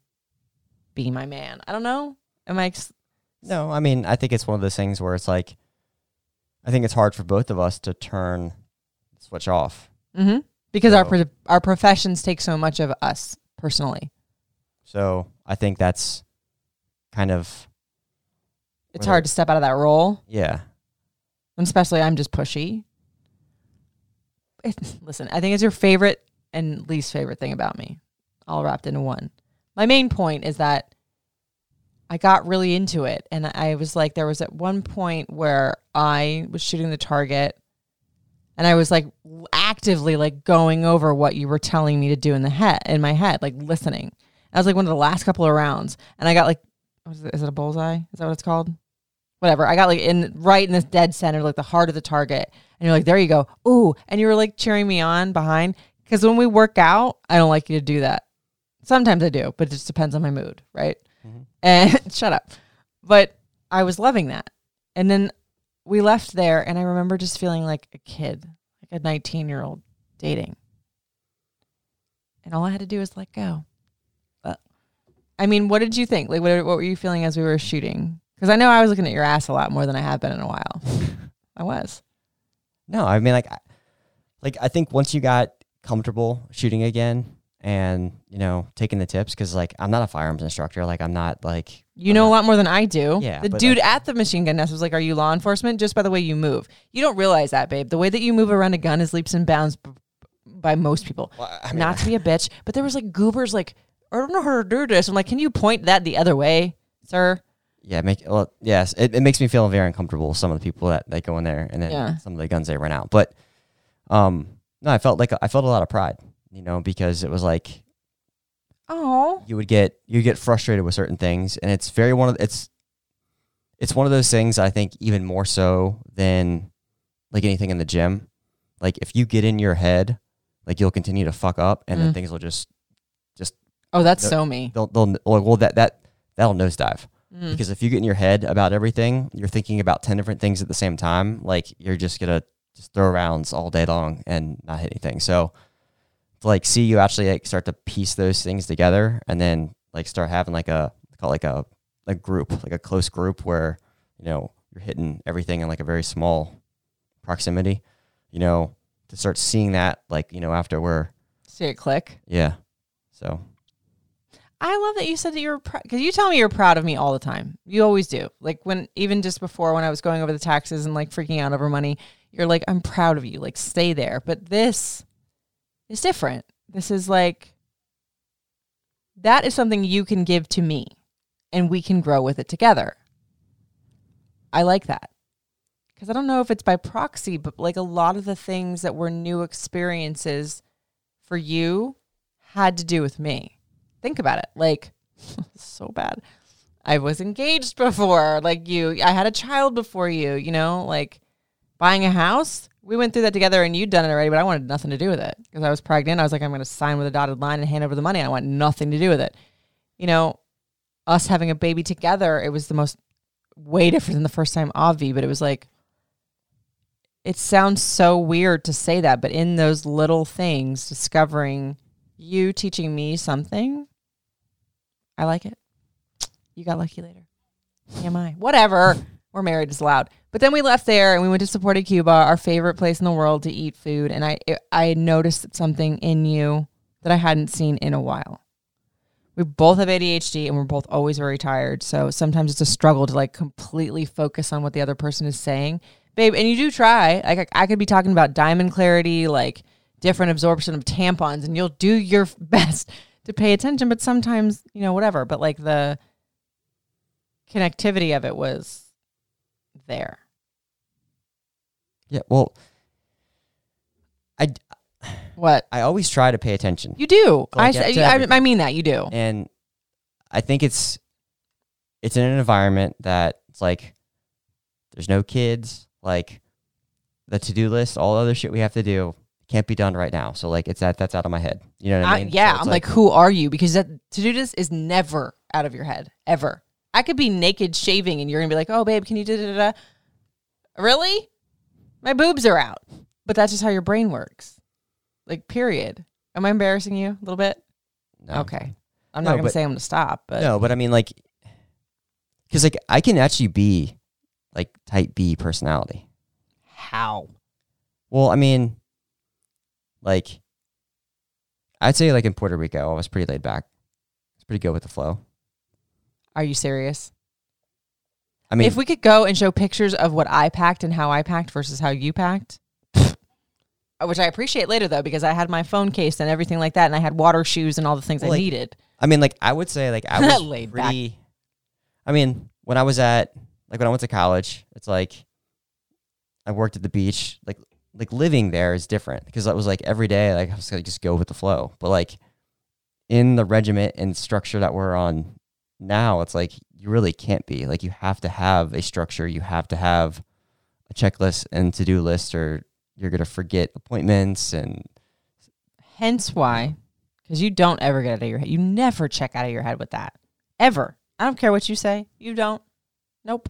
E: be my man. I don't know. Am I?
F: No, I mean, I think it's one of those things where it's like, I think it's hard for both of us to turn switch off.
E: mm-hmm. Because our pro- our professions take so much of us personally.
F: So I think that's kind of
E: It's hard to step out of that role,
F: yeah.
E: and especially I'm just pushy. It, listen, I think it's your favorite and least favorite thing about me, all wrapped into one. My main point is that I got really into it, and I was like, there was at one point where I was shooting the target, and I was like actively like going over what you were telling me to do in the head in my head, like listening. I was like one of the last couple of rounds, and I got like, is it, is it a bullseye? Is that what it's called? Whatever. I got like in right in this dead center, like the heart of the target, and you're like, there you go, ooh, and you were like cheering me on behind because when we work out, I don't like you to do that. Sometimes I do, but it just depends on my mood, right? Mm-hmm. And shut up. But I was loving that. And then we left there, and I remember just feeling like a kid, like a 19 year old dating. And all I had to do was let go. But I mean, what did you think? Like, what, what were you feeling as we were shooting? Because I know I was looking at your ass a lot more than I have been in a while. I was.
F: No, I mean like, I- like I think once you got comfortable shooting again, and you know taking the tips, because like I'm not a firearms instructor, like I'm not like
E: You know a lot more than I do.
F: Yeah,
E: The dude
F: like-
E: at the machine gun nest was like, Are you law enforcement? Just by the way you move. You don't realize that, babe. The way that you move around a gun is leaps and bounds b- by most people.
F: Well, I mean,
E: Not to be a bitch, but there was like goobers like, I don't know how to do this. I'm like, Can you point that the other way, sir?
F: yeah, make well, yes, it, it makes me feel very uncomfortable. Some of the people that that go in there, and then
E: Yeah.
F: some of the guns they run out. But um, no, I felt like I felt a lot of pride, you know, because it was like
E: Oh.
F: you would get you get frustrated with certain things and it's very one of it's it's one of those things I think even more so than like anything in the gym. Like if you get in your head, like you'll continue to fuck up and
E: Mm.
F: then things will just just
E: Oh, that's so me.
F: they'll they'll well that that that'll nosedive.
E: Mm.
F: Because if you get in your head about everything, you're thinking about 10 different things at the same time, like you're just going to just throw rounds all day long and not hit anything. So to like see you actually like start to piece those things together and then like start having like a call like a a group, like a close group where you know you're hitting everything in like a very small proximity. You know, to start seeing that like you know after we're
E: See it click.
F: yeah, so
E: I love that you said that you're because you tell me you're proud of me all the time. You always do. Like when even just before when I was going over the taxes and like freaking out over money, you're like, I'm proud of you. Like stay there. But this is different. This is like that is something you can give to me and we can grow with it together. I like that. Because I don't know if it's by proxy, but like a lot of the things that were new experiences for you had to do with me think about it like so bad i was engaged before like you i had a child before you you know like buying a house we went through that together and you'd done it already but i wanted nothing to do with it because i was pregnant i was like i'm going to sign with a dotted line and hand over the money i want nothing to do with it you know us having a baby together it was the most way different than the first time avi but it was like it sounds so weird to say that but in those little things discovering you teaching me something I like it. You got lucky later. Am I? Whatever. We're married is loud. But then we left there and we went to Supported Cuba, our favorite place in the world to eat food. And I I noticed something in you that I hadn't seen in a while. We both have ADHD and we're both always very tired. So sometimes it's a struggle to like completely focus on what the other person is saying. Babe, and you do try. Like I, I could be talking about diamond clarity, like different absorption of tampons, and you'll do your best to pay attention, but sometimes, you know, whatever. But like the connectivity of it was there.
F: yeah. Well, I
E: What?
F: I always try to pay attention,
E: You do.
F: Like,
E: I, I. I mean that. You do.
F: and I think it's it's in an environment that it's like there's no kids, like the to do list, all other shit we have to do can't be done right now. So like it's that that's out of my head. You know what I
E: I,
F: mean?
E: yeah.
F: So
E: I'm like, who are you? Because that to do this is never out of your head, ever. I could be naked shaving and you're to be like, oh, babe, can you do da da da? Really? My boobs are out. But that's just how your brain works. Like, period. Am I embarrassing you a little bit?
F: no.
E: Okay. I'm
F: No,
E: not to
F: but-
E: say I'm to stop, but
F: No, but I mean like because like I can actually be like type B personality.
E: how?
F: Well, I mean, like, I'd say like in Puerto Rico, I was pretty laid back. It's pretty good with the flow.
E: Are you serious?
F: I mean,
E: if we could go and show pictures of what I packed and how I packed versus how you packed, which I appreciate later though, because I had my phone case and everything like that, and I had water shoes and all the things I needed.
F: I mean, like I would say like I was
E: Laid back.
F: I mean, when I was at like when I went to college, it's like I worked at the beach. Like like living there is different because that was like every day. Like I was gonna just go with the flow. But like in the regiment and structure that we're on now, it's like you really can't be. Like you have to have a structure. You have to have a checklist and to do list, or you're gonna forget appointments and
E: Hence why, because you don't ever get out of your head. You never check out of your head with that. Ever. I don't care what you say. You don't. Nope.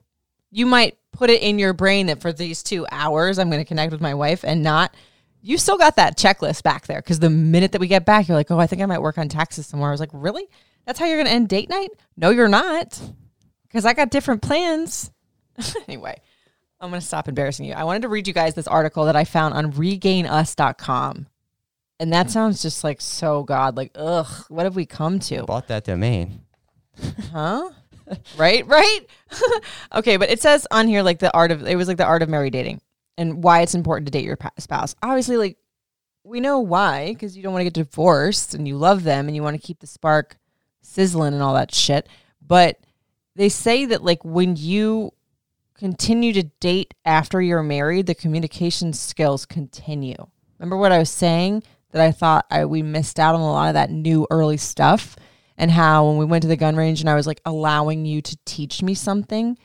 E: You might put it in your brain that for these two hours, I'm going to connect with my wife and not. You still got that checklist back there because the minute that we get back, you're like, oh, I think I might work on taxes somewhere. I was like, really? That's how you're going to end date night? No, you're not. Because I got different plans. anyway, I'm going to stop embarrassing you. I wanted to read you guys this article that I found on regainus.com. And that sounds just like so God, like, ugh, what have we come to?
F: bought that domain.
E: Huh? right, right. okay, but it says on here like the art of it was like the art of married dating and why it's important to date your spouse. Obviously, like we know why because you don't want to get divorced and you love them and you want to keep the spark sizzling and all that shit. But they say that like when you continue to date after you're married, the communication skills continue. Remember what I was saying that I thought I we missed out on a lot of that new early stuff and how when we went to the gun range and I was like allowing you to teach me something,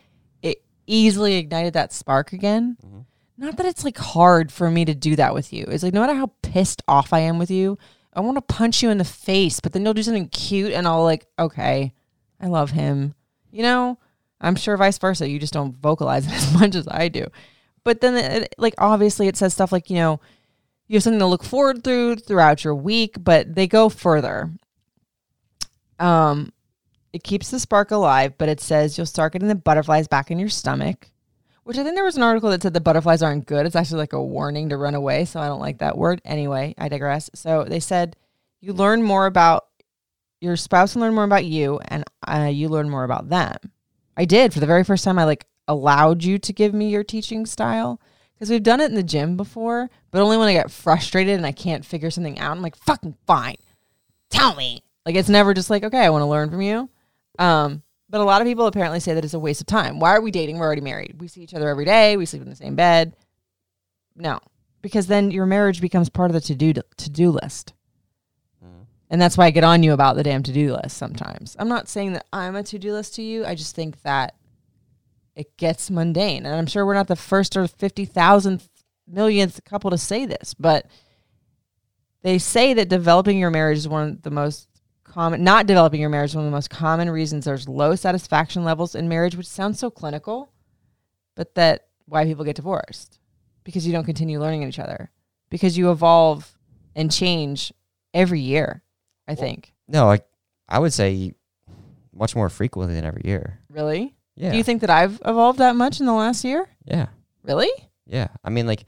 E: it easily ignited that spark again. Mm-hmm. Not that it's like hard for me to do that with you. It's like no matter how pissed off I am with you, I want to punch you in the face, but then you'll do something cute and I'll like, okay, I love him. You know, I'm sure vice versa. You just don't vocalize it as much as I do. But then, it, like, obviously, it says stuff like, you know, you have something to look forward through throughout your week, but they go further. Um, it keeps the spark alive, but it says you'll start getting the butterflies back in your stomach. Which I think there was an article that said the butterflies aren't good. It's actually like a warning to run away. So I don't like that word. Anyway, I digress. So they said you learn more about your spouse and learn more about you, and uh, you learn more about them. I did for the very first time. I like allowed you to give me your teaching style because we've done it in the gym before, but only when I get frustrated and I can't figure something out. I'm like, fucking fine, tell me. Like it's never just like, okay, I want to learn from you. Um, but a lot of people apparently say that it's a waste of time. Why are we dating? We're already married. We see each other every day. We sleep in the same bed. No, because then your marriage becomes part of the to do to do list. Mm-hmm. And that's why I get on you about the damn to do list sometimes. I'm not saying that I'm a to do list to you. I just think that it gets mundane. And I'm sure we're not the first or 50,000th millionth couple to say this, but they say that developing your marriage is one of the most common, not developing your marriage is one of the most common reasons there's low satisfaction levels in marriage, which sounds so clinical, but that why people get divorced because you don't continue learning each other, because you evolve and change every year, I think.
F: No, I I would say much more frequently than every year.
E: Really?
F: Yeah.
E: Do you think that I've evolved that much in the last year?
F: yeah.
E: Really?
F: Yeah. I mean like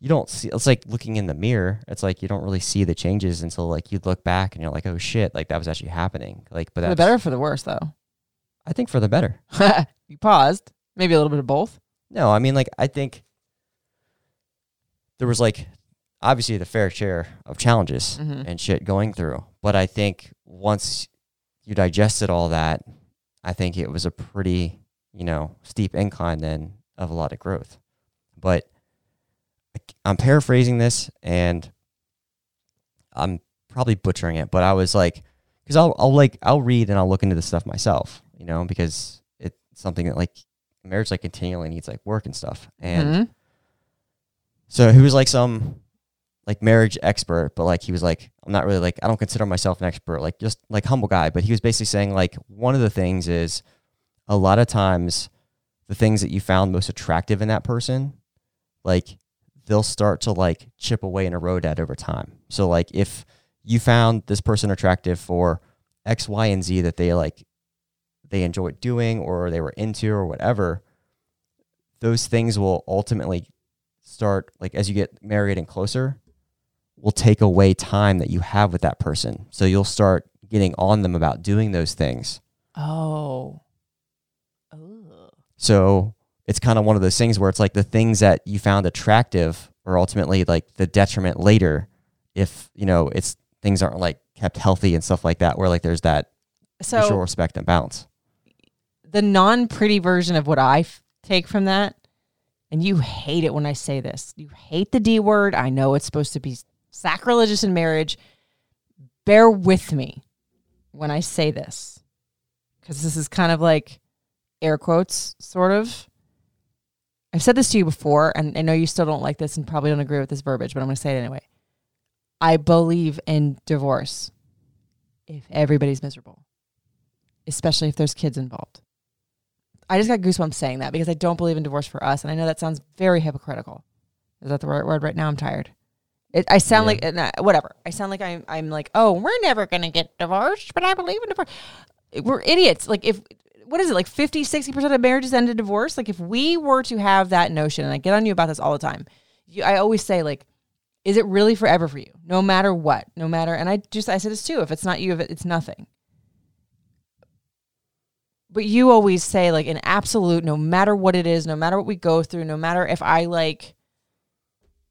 F: you don't see it's like looking in the mirror. It's like you don't really see the changes until like you look back and you're like, "Oh shit, like that was actually happening." Like but
E: For the better or for the worse, though?
F: I think for the better.
E: you paused. Maybe a little bit of both.
F: No, I mean like I think there was like obviously the fair share of challenges
E: Mhm.
F: and shit going through, but I think once you digested all that, I think it was a pretty, you know, steep incline then of a lot of growth. But I'm paraphrasing this and I'm probably butchering it, but I was like cuz I'll I'll like I'll read and I'll look into this stuff myself, you know, because it's something that like marriage like continually needs like work and stuff. And
E: Mhm.
F: so he was like some like marriage expert, but like he was like, I'm not really like I don't consider myself an expert, like just like humble guy. But he was basically saying like one of the things is a lot of times the things that you found most attractive in that person, like they'll start to like chip away and erode at over time. So like if you found this person attractive for X, Y, and Z that they like they enjoyed doing or they were into or whatever, those things will ultimately start like as you get married and closer will take away time that you have with that person. So you'll start getting on them about doing those things.
E: Oh. Oh.
F: So it's kind of one of those things where it's like the things that you found attractive are ultimately like the detriment later if, you know, it's things aren't like kept healthy and stuff like that where like there's that
E: So
F: mutual respect and balance.
E: the non-pretty version of what I f- take from that, and you hate it when I say this. You hate the D word. I know it's supposed to be sacrilegious in marriage. Bear with me when I say this, because this is kind of like air quotes, sort of. I've said this to you before, and I know you still don't like this and probably don't agree with this verbiage, but I'm going to say it anyway. I believe in divorce if everybody's miserable, especially if there's kids involved. I just got goosebumps saying that because I don't believe in divorce for us, and I know that sounds very hypocritical. Is that the right word? Right now, I'm tired. It, I sound
F: Yeah.
E: like whatever. I sound like I'm. I'm like, oh, we're never gonna get divorced, but I believe in divorce. We're idiots. Like if what is it like 50 60 percent of marriages end in divorce? Like if we were to have that notion, and I get on you about this all the time. You, I always say like, is it really forever for you? No matter what, no matter. And I just I said this too. If it's not you, if it's nothing but you always say like an absolute no matter what it is no matter what we go through no matter if i like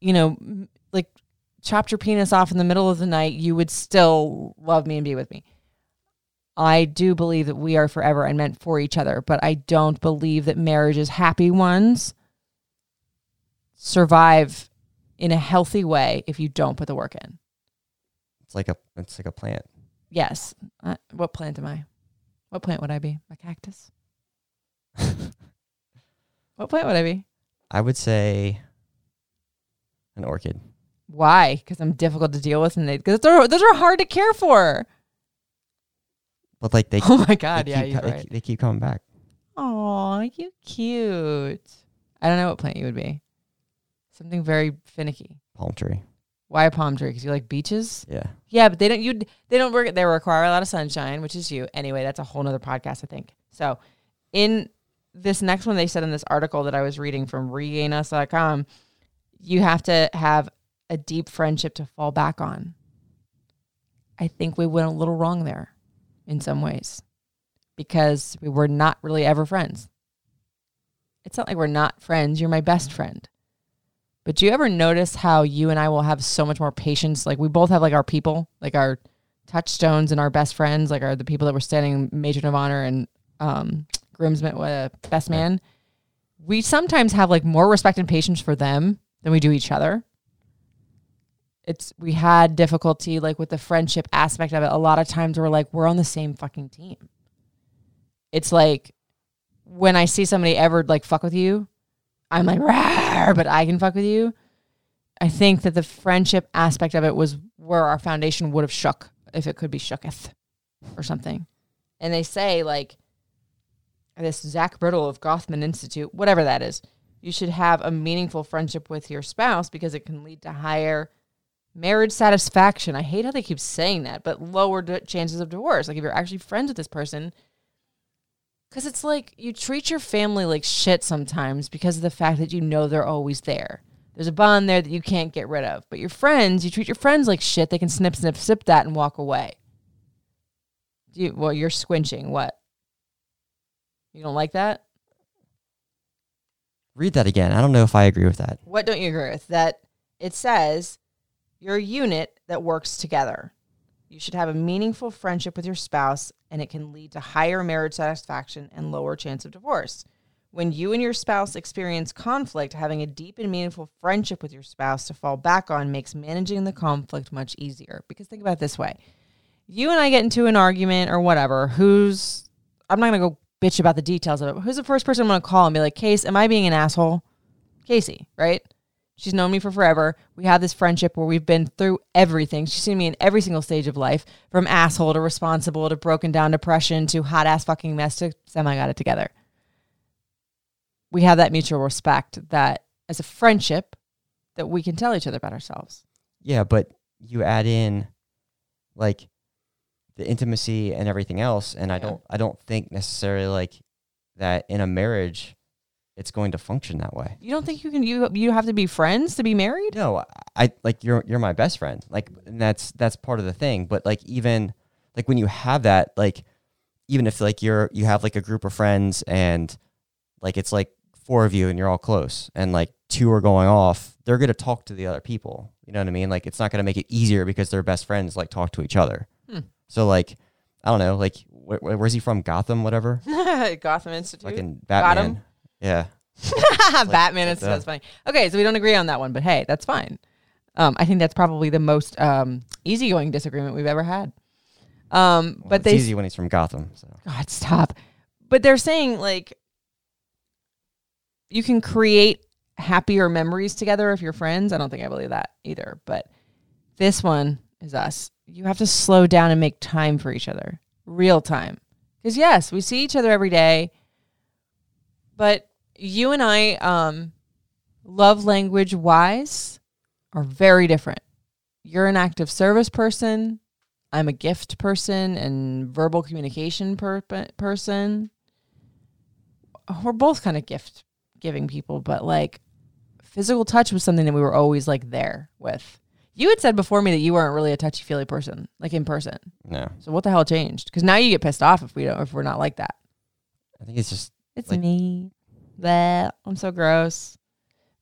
E: you know like chopped your penis off in the middle of the night you would still love me and be with me i do believe that we are forever and meant for each other but i don't believe that marriages happy ones survive in a healthy way if you don't put the work in
F: It's like a it's like a plant.
E: yes uh, what plant am i what plant would i be a cactus what plant would i be
F: I would say an orchid.
E: Why? Because I'm difficult to deal with, and they because those are hard to care for.
F: But like they,
E: Oh my
F: they
E: god, yeah,
F: keep,
E: you're
F: co- they,
E: right.
F: keep- they keep coming back.
E: Oh, you cute. I don't know what plant you would be. Something very finicky.
F: Palm tree.
E: Why a palm tree? Because you like beaches?
F: Yeah.
E: Yeah, but they don't. You they don't work. They require a lot of sunshine, which is you. Anyway, that's a whole nother podcast, I think. So, in this next one, they said in this article that I was reading from regainus.com, you have to have a deep friendship to fall back on. I think we went a little wrong there, in some ways, because we were not really ever friends. It's not like we're not friends. You're my best friend. But do you ever notice how you and I will have so much more patience? Like we both have like our people, like our touchstones and our best friends, like are the people that were standing matron of honor and um, groomsman, uh, best man. We sometimes have like more respect and patience for them than we do each other. It's we had difficulty like with the friendship aspect of it. A lot of times we're like we're on the same fucking team. It's like when I see somebody ever like fuck with you, I'm like, Rawr, but I can fuck with you. I think that the friendship aspect of it was where our foundation would have shook if it could be shooketh or something. And they say like this Zach Brittle of Gottman Institute, whatever that is, you should have a meaningful friendship with your spouse because it can lead to higher marriage satisfaction. I hate how they keep saying that, but lower d- chances of divorce. Like if you're actually friends with this person, because it's like you treat your family like shit sometimes because of the fact that you know they're always there. There's a bond there that you can't get rid of. But your friends, you treat your friends like shit. They can snip, snip, sip that and walk away. Do you, well, you're squinching. What? You don't like that?
F: Read that again. I don't know if I agree with that.
E: What don't you agree with? That it says you're a unit that works together. You should have a meaningful friendship with your spouse, and it can lead to higher marriage satisfaction and lower chance of divorce. When you and your spouse experience conflict, having a deep and meaningful friendship with your spouse to fall back on makes managing the conflict much easier. Because think about it this way you and I get into an argument or whatever, who's, I'm not going to go bitch about the details of it, who's the first person I'm going to call and be like, Case, am I being an asshole? Casey, right? She's known me for forever. We have this friendship where we've been through everything. She's seen me in every single stage of life, from asshole to responsible to broken down depression to hot ass fucking mess to semi got it together. We have that mutual respect that as a friendship that we can tell each other about ourselves.
F: Yeah, but you add in like the intimacy and everything else, and I don't I don't think necessarily like that in a marriage it's going to function that way.
E: You don't think you can you you have to be friends to be married?
F: No, I like you're you're my best friend. Like and that's that's part of the thing. But like even like when you have that, like even if like you're you have like a group of friends and like it's like four of you and you're all close and like two are going off, they're gonna talk to the other people. You know what I mean? Like it's not gonna make it easier because they're best friends like talk to each other.
E: Hmm.
F: So like I don't know, like wh- wh- where's he from? Gotham, whatever.
E: Gotham Institute.
F: Fucking
E: Got
F: Batman.
E: him?
F: Yeah.
E: Batman is that's funny. Okay, so we don't agree on that one, but hey, that's fine. Um, I think that's probably the most um, easygoing disagreement we've ever had. Um,
F: Well,
E: but
F: it's
E: they
F: easy when he's from Gotham. So
E: God stop. But they're saying like you can create happier memories together if you're friends. I don't think I believe that either. But this one is us. You have to slow down and make time for each other, real time. Because yes, we see each other every day, but you and I, um, love language wise, are very different. You're an active service person. I'm a gift person and verbal communication per- person. We're both kind of gift giving people, but like physical touch was something that we were always like there with. You had said before me that you weren't really a touchy feely person, like in person.
F: no.
E: So what the hell changed? Because now you get pissed off if we don't, if we're not like that.
F: I think it's just
E: It's
F: Like-
E: me. That I'm so gross.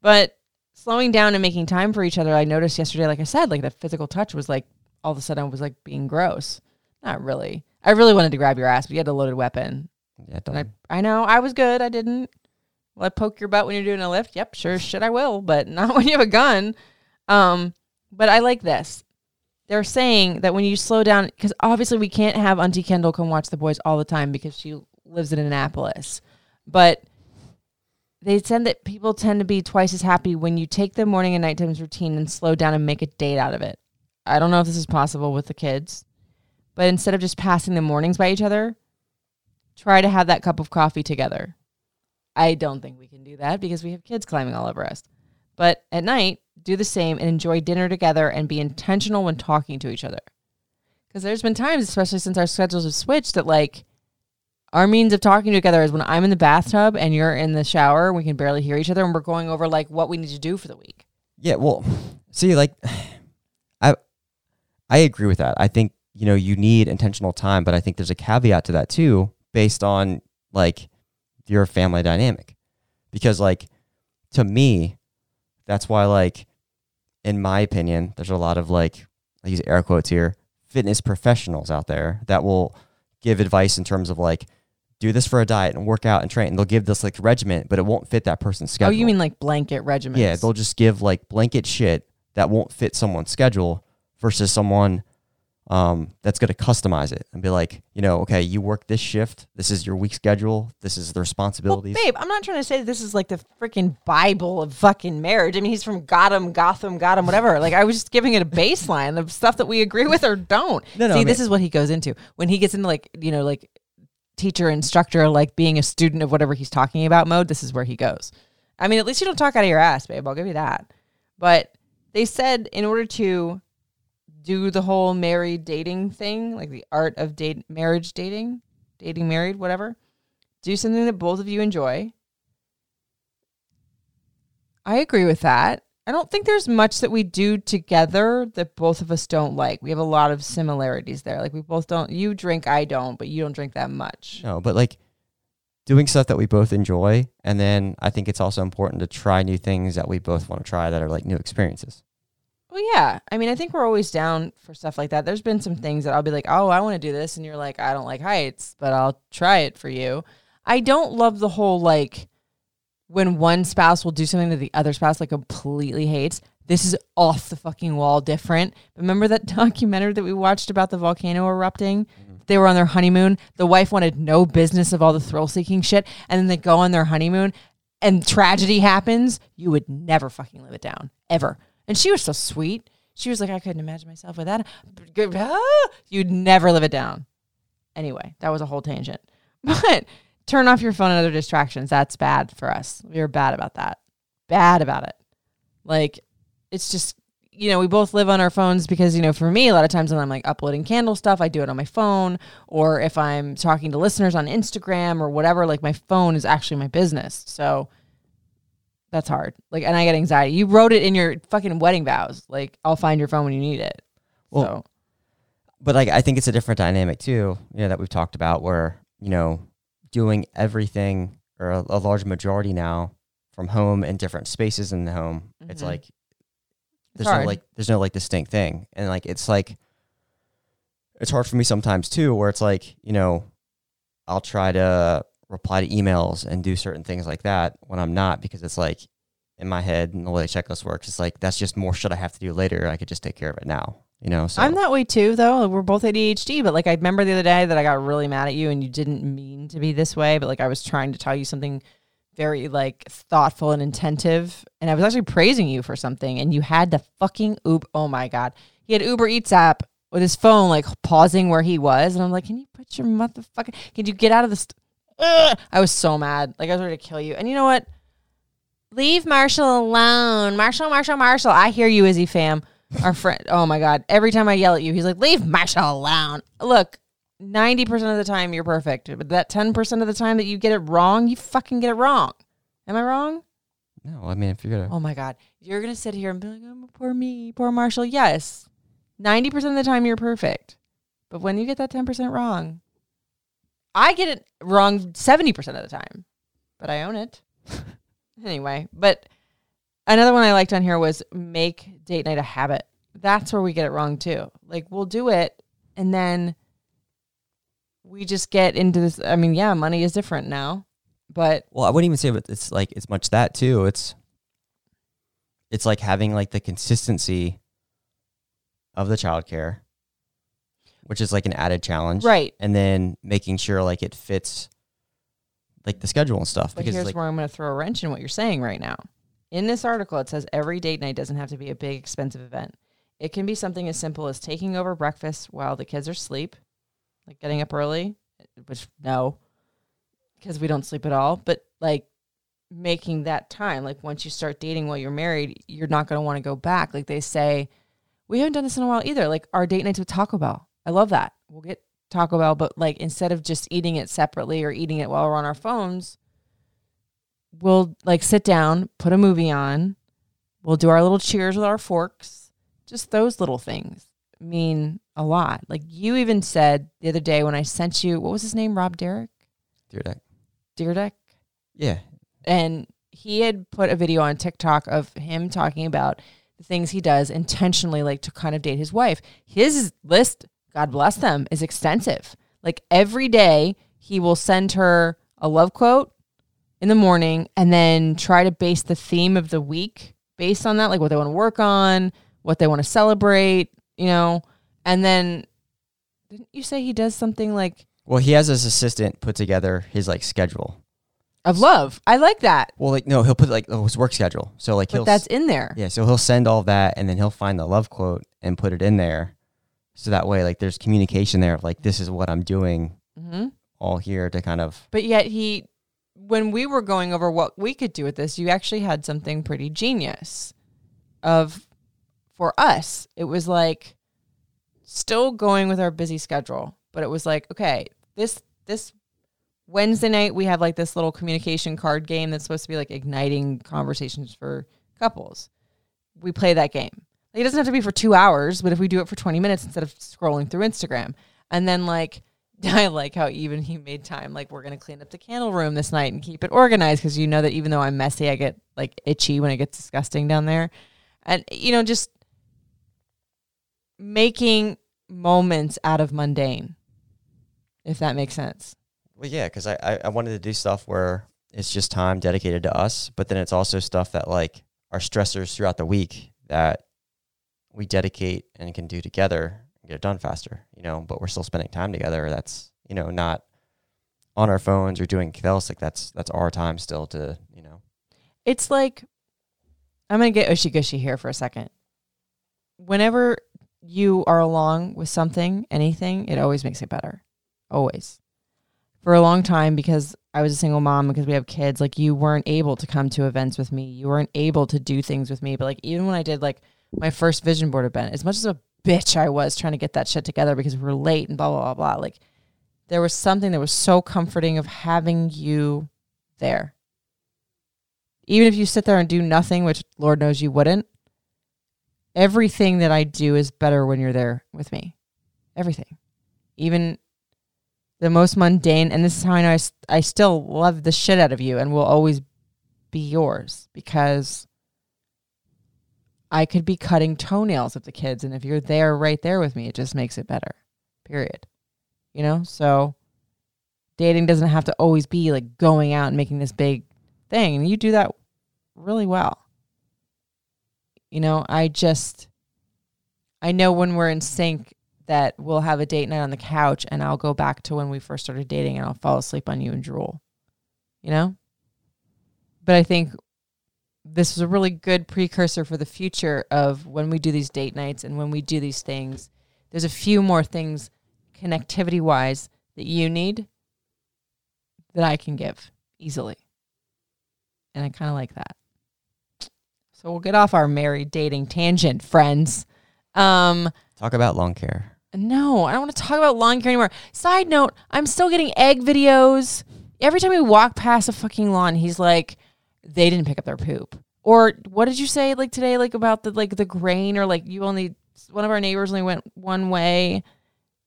E: But slowing down and making time for each other, I noticed yesterday, like I said, like the physical touch was like all of a sudden I was like being gross. Not really. I really wanted to grab your ass, but you had a loaded weapon.
F: yeah,
E: I, I know I was good. I didn't. Will I poke your butt when you're doing a lift? Yep, sure shit I will, but not when you have a gun. Um, but I like this. They're saying that when you slow down, because obviously we can't have Auntie Kendall come watch the boys all the time because she lives in Annapolis. But they said that people tend to be twice as happy when you take the morning and nighttime routine and slow down and make a date out of it. I don't know if this is possible with the kids, but instead of just passing the mornings by each other, try to have that cup of coffee together. I don't think we can do that because we have kids climbing all over us. But at night, do the same and enjoy dinner together and be intentional when talking to each other. Because there's been times, especially since our schedules have switched, that like our means of talking together is when I'm in the bathtub and you're in the shower, we can barely hear each other and we're going over like what we need to do for the week.
F: Yeah, well, see, like, I, I agree with that. I think you know you need intentional time, but I think there's a caveat to that too, based on like your family dynamic, because like to me, that's why like, in my opinion, there's a lot of like I use air quotes here, fitness professionals out there that will give advice in terms of like do this for a diet and work out and train. And they'll give this like regimen, but it won't fit that person's schedule.
E: Oh, you mean like blanket regimens?
F: Yeah, they'll just give like blanket shit that won't fit someone's schedule versus someone um, that's going to customize it and be like, you know, okay, you work this shift. This is your week schedule. This is the
E: Well,
F: responsibilities.
E: babe, I'm not trying to say this is like the freaking Bible of fucking marriage. I mean, he's from Gotham, Gotham, Gotham, whatever. Like, I was just giving it a baseline of stuff that we agree with or don't.
F: No, no,
E: See,
F: I
E: this is what he goes into when he gets into like, you know, like teacher, instructor, like being a student of whatever he's talking about mode. This is where he goes. I mean, at least you don't talk out of your ass, babe. I'll give you that. But they said in order to do the whole married dating thing, like the art of date marriage dating, dating married, whatever, do something that both of you enjoy. I agree with that. I don't think there's much that we do together that both of us don't like. We have a lot of similarities there. Like we both don't you drink, I don't, but you don't drink that much.
F: No, but like doing stuff that we both enjoy. And then I think it's also important to try new things that we both want to try that are like new experiences.
E: Well, yeah. I mean, I think we're always down for stuff like that. There's been some things that I'll be like, "Oh, I want to do this," and you're like, "I don't like heights, but I'll try it for you." I don't love the whole like when one spouse will do something that the other spouse like completely hates. This is off the fucking wall different. Remember that documentary that we watched about the volcano erupting? Mm-hmm. They were on their honeymoon. The wife wanted no business of all the thrill seeking shit. And then they go on their honeymoon and tragedy happens. You would never fucking live it down, ever. And she was so sweet. She was like, I couldn't imagine myself with that. You'd never live it down. Anyway, that was a whole tangent. But turn off your phone and other distractions. That's bad for us. We are bad about that. Bad about it. Like, it's just, you know, we both live on our phones because, you know, for me, a lot of times when I'm like uploading candle stuff, I do it on my phone. Or if I'm talking to listeners on Instagram or whatever, like my phone is actually my business. So that's hard. Like, and I get anxiety. You wrote it in your fucking wedding vows. Like, I'll find your phone when you need it.
F: Well,
E: so,
F: but like I think it's a different dynamic too, you know, that we've talked about where, you know, doing everything or a, a large majority now from home in different spaces in the home. It's
E: Mhm.
F: like there's
E: hard.
F: no like there's no like distinct thing. And like it's like it's hard for me sometimes too, where it's like, you know, I'll try to reply to emails and do certain things like that when I'm not because it's like in my head and the way the checklist works, it's like that's just more shit I have to do later. I could just take care of it now. You know, so
E: I'm that way too, though. We're both ADHD, but like I remember the other day that I got really mad at you and you didn't mean to be this way, but like I was trying to tell you something very like thoughtful and attentive, and I was actually praising you for something, and you had the fucking Uber. Oh my god, he had Uber Eats app with his phone like pausing where he was, and I'm like, can you put your motherfucking? Can you get out of this? I was so mad, like I was ready to kill you. And you know what? Leave Marshall alone, Marshall, Marshall, Marshall. I hear you, Izzy fam. Our friend. Oh my god! Every time I yell at you, he's like, "Leave Marshall alone." Look, ninety percent of the time you're perfect, but that ten percent of the time that you get it wrong, you fucking get it wrong. Am I wrong?
F: no, I mean if you're gonna
E: Oh my god! You're gonna sit here and be like, "Oh, poor me, poor Marshall." Yes, ninety percent of the time you're perfect, but when you get that ten percent wrong, I get it wrong seventy percent of the time, but I own it. anyway, but another one I liked on here was make date night a habit. That's where we get it wrong too. Like we'll do it and then we just get into this I mean, yeah, money is different now. But
F: Well, I wouldn't even say it's like it's much that too. It's it's like having like the consistency of the childcare, which is like an added challenge,
E: right.
F: And then making sure like it fits like the schedule and stuff.
E: But
F: because
E: here's
F: like
E: where I'm going to throw a wrench in what you're saying right now. In this article, it says every date night doesn't have to be a big, expensive event. It can be something as simple as taking over breakfast while the kids are asleep, like getting up early, which no, because we don't sleep at all. But like making that time. Like once you start dating while you're married, you're not going to want to go back. Like they say, we haven't done this in a while either. Like our date nights with Taco Bell. I love that. We'll get Taco Bell, but like instead of just eating it separately or eating it while we're on our phones, we'll like sit down, put a movie on, we'll do our little cheers with our forks. Just those little things mean a lot. Like you even said the other day when I sent you, what was his name? Rob Derrick?
F: I-
E: Deerdeck?
F: yeah.
E: and he had put a video on TikTok of him talking about the things he does intentionally, like to kind of date his wife. His list, God bless them, is extensive. Like every day, he will send her a love quote in the morning and then try to base the theme of the week based on that, like what they want to work on, what they want to celebrate, you know. And then, didn't you say he does something like
F: Well, he has his assistant put together his like schedule.
E: of love? I like that,
F: Well, like no, he'll put like oh, his work schedule. So like he'll
E: but that's in there.
F: yeah, so he'll send all that and then he'll find the love quote and put it in there. So that way, like there's communication there of like this is what I'm doing
E: hmm
F: all here to kind of
E: But yet he, when we were going over what we could do with this, you actually had something pretty genius. Of, for us, it was like still going with our busy schedule, but it was like okay, this this Wednesday night we have like this little communication card game that's supposed to be like igniting conversations for couples. We play that game. It doesn't have to be for two hours, but if we do it for 20 minutes instead of scrolling through Instagram. And then, like, I like how even he made time. Like, we're to clean up the candle room this night and keep it organized because you know that even though I'm messy, I get like itchy when it gets disgusting down there. And, you know, just making moments out of mundane, if that makes sense.
F: Well, yeah, because I, I I wanted to do stuff where it's just time dedicated to us, but then it's also stuff that like are stressors throughout the week that we dedicate and can do together get it done faster. You know, but we're still spending time together. That's you know not on our phones or doing else. Like that's that's our time still to you know.
E: It's like I'm gonna get ushy gushy here for a second. Whenever you are along with something, anything, it always makes it better. Always. For a long time, because I was a single mom, because we have kids, like you weren't able to come to events with me. You weren't able to do things with me. But like even when I did like my first vision board event, as much as a bitch I was trying to get that shit together because we were late and blah blah blah blah. Like there was something that was so comforting of having you there even if you sit there and do nothing, which Lord knows you wouldn't, everything that I do is better when you're there with me. Everything. Even the most mundane. And this is how I know I, I still love the shit out of you and will always be yours because I could be cutting toenails with the kids. And if you're there right there with me, it just makes it better. Period. You know? So dating doesn't have to always be like going out and making this big thing. And you do that really well. You know, I just, I know when we're in sync that we'll have a date night on the couch and I'll go back to when we first started dating and I'll fall asleep on you and drool, you know? But I think this was a really good precursor for the future of when we do these date nights and when we do these things. There's a few more things connectivity wise that you need that I can give easily. And I kind of like that. So we'll get off our married dating tangent, friends. Um,
F: Talk about lawn care.
E: no, I don't want to talk about lawn care anymore. Side note, I'm still getting egg videos. Every time we walk past a fucking lawn, he's like, they didn't pick up their poop. Or what did you say like today, like about the like the grain or like you only one of our neighbors only went one way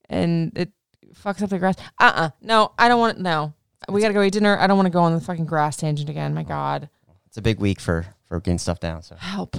E: and it fucks up the grass. Uh uh No, I don't want to. no. We gotta go eat dinner. I don't want to go on the fucking grass tangent again. My God.
F: It's a big week for for getting stuff down. So
E: Help.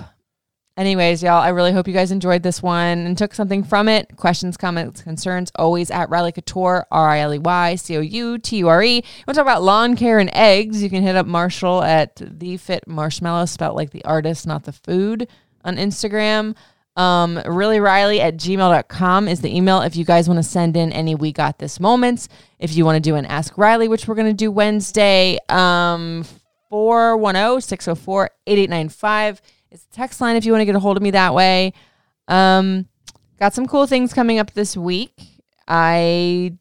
E: Anyways, y'all, I really hope you guys enjoyed this one and took something from it. Questions, comments, concerns, always at Riley Couture, R I L E Y C O U T U R E. Want to talk about lawn care and eggs? You can hit up Marshall at The Fit Marshmello, spelled like the artist, not the food, on Instagram. Um, really Riley at gmail.com is the email if you guys want to send in any We Got This moments. If you want to do an Ask Riley, which we're going to do Wednesday, um, 410 604 8895 is text line if you want to get a hold of me that way. Um, got some cool things coming up this week. I,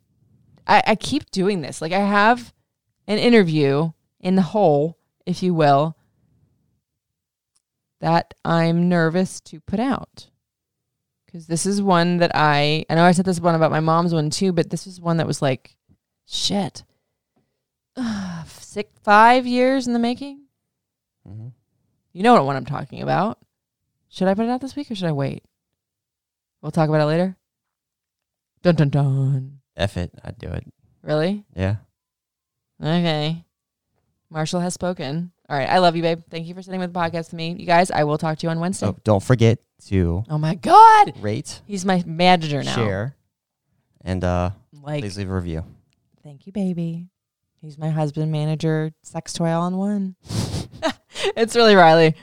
E: I I keep doing this. Like I have an interview in the hole if you will, that I'm nervous to put out. Because this is one that I, I know I said this one about my mom's one too, but this is one that was like, shit, six, five years in the making.
F: hmm
E: You know what one I'm talking about. Should I put it out this week or should I wait? We'll talk about it later. Dun dun dun.
F: F it. I'd do it.
E: Really?
F: Yeah.
E: Okay. Marshall has spoken. All right. I love you, babe. Thank you for sitting with the podcast with me. You guys, I will talk to you on Wednesday.
F: So don't forget to
E: Oh my God.
F: rate,
E: He's my manager now.
F: share, and uh,
E: Like,
F: please leave a review.
E: thank you, baby. He's my husband, manager, sex toy all in one. It's really Riley.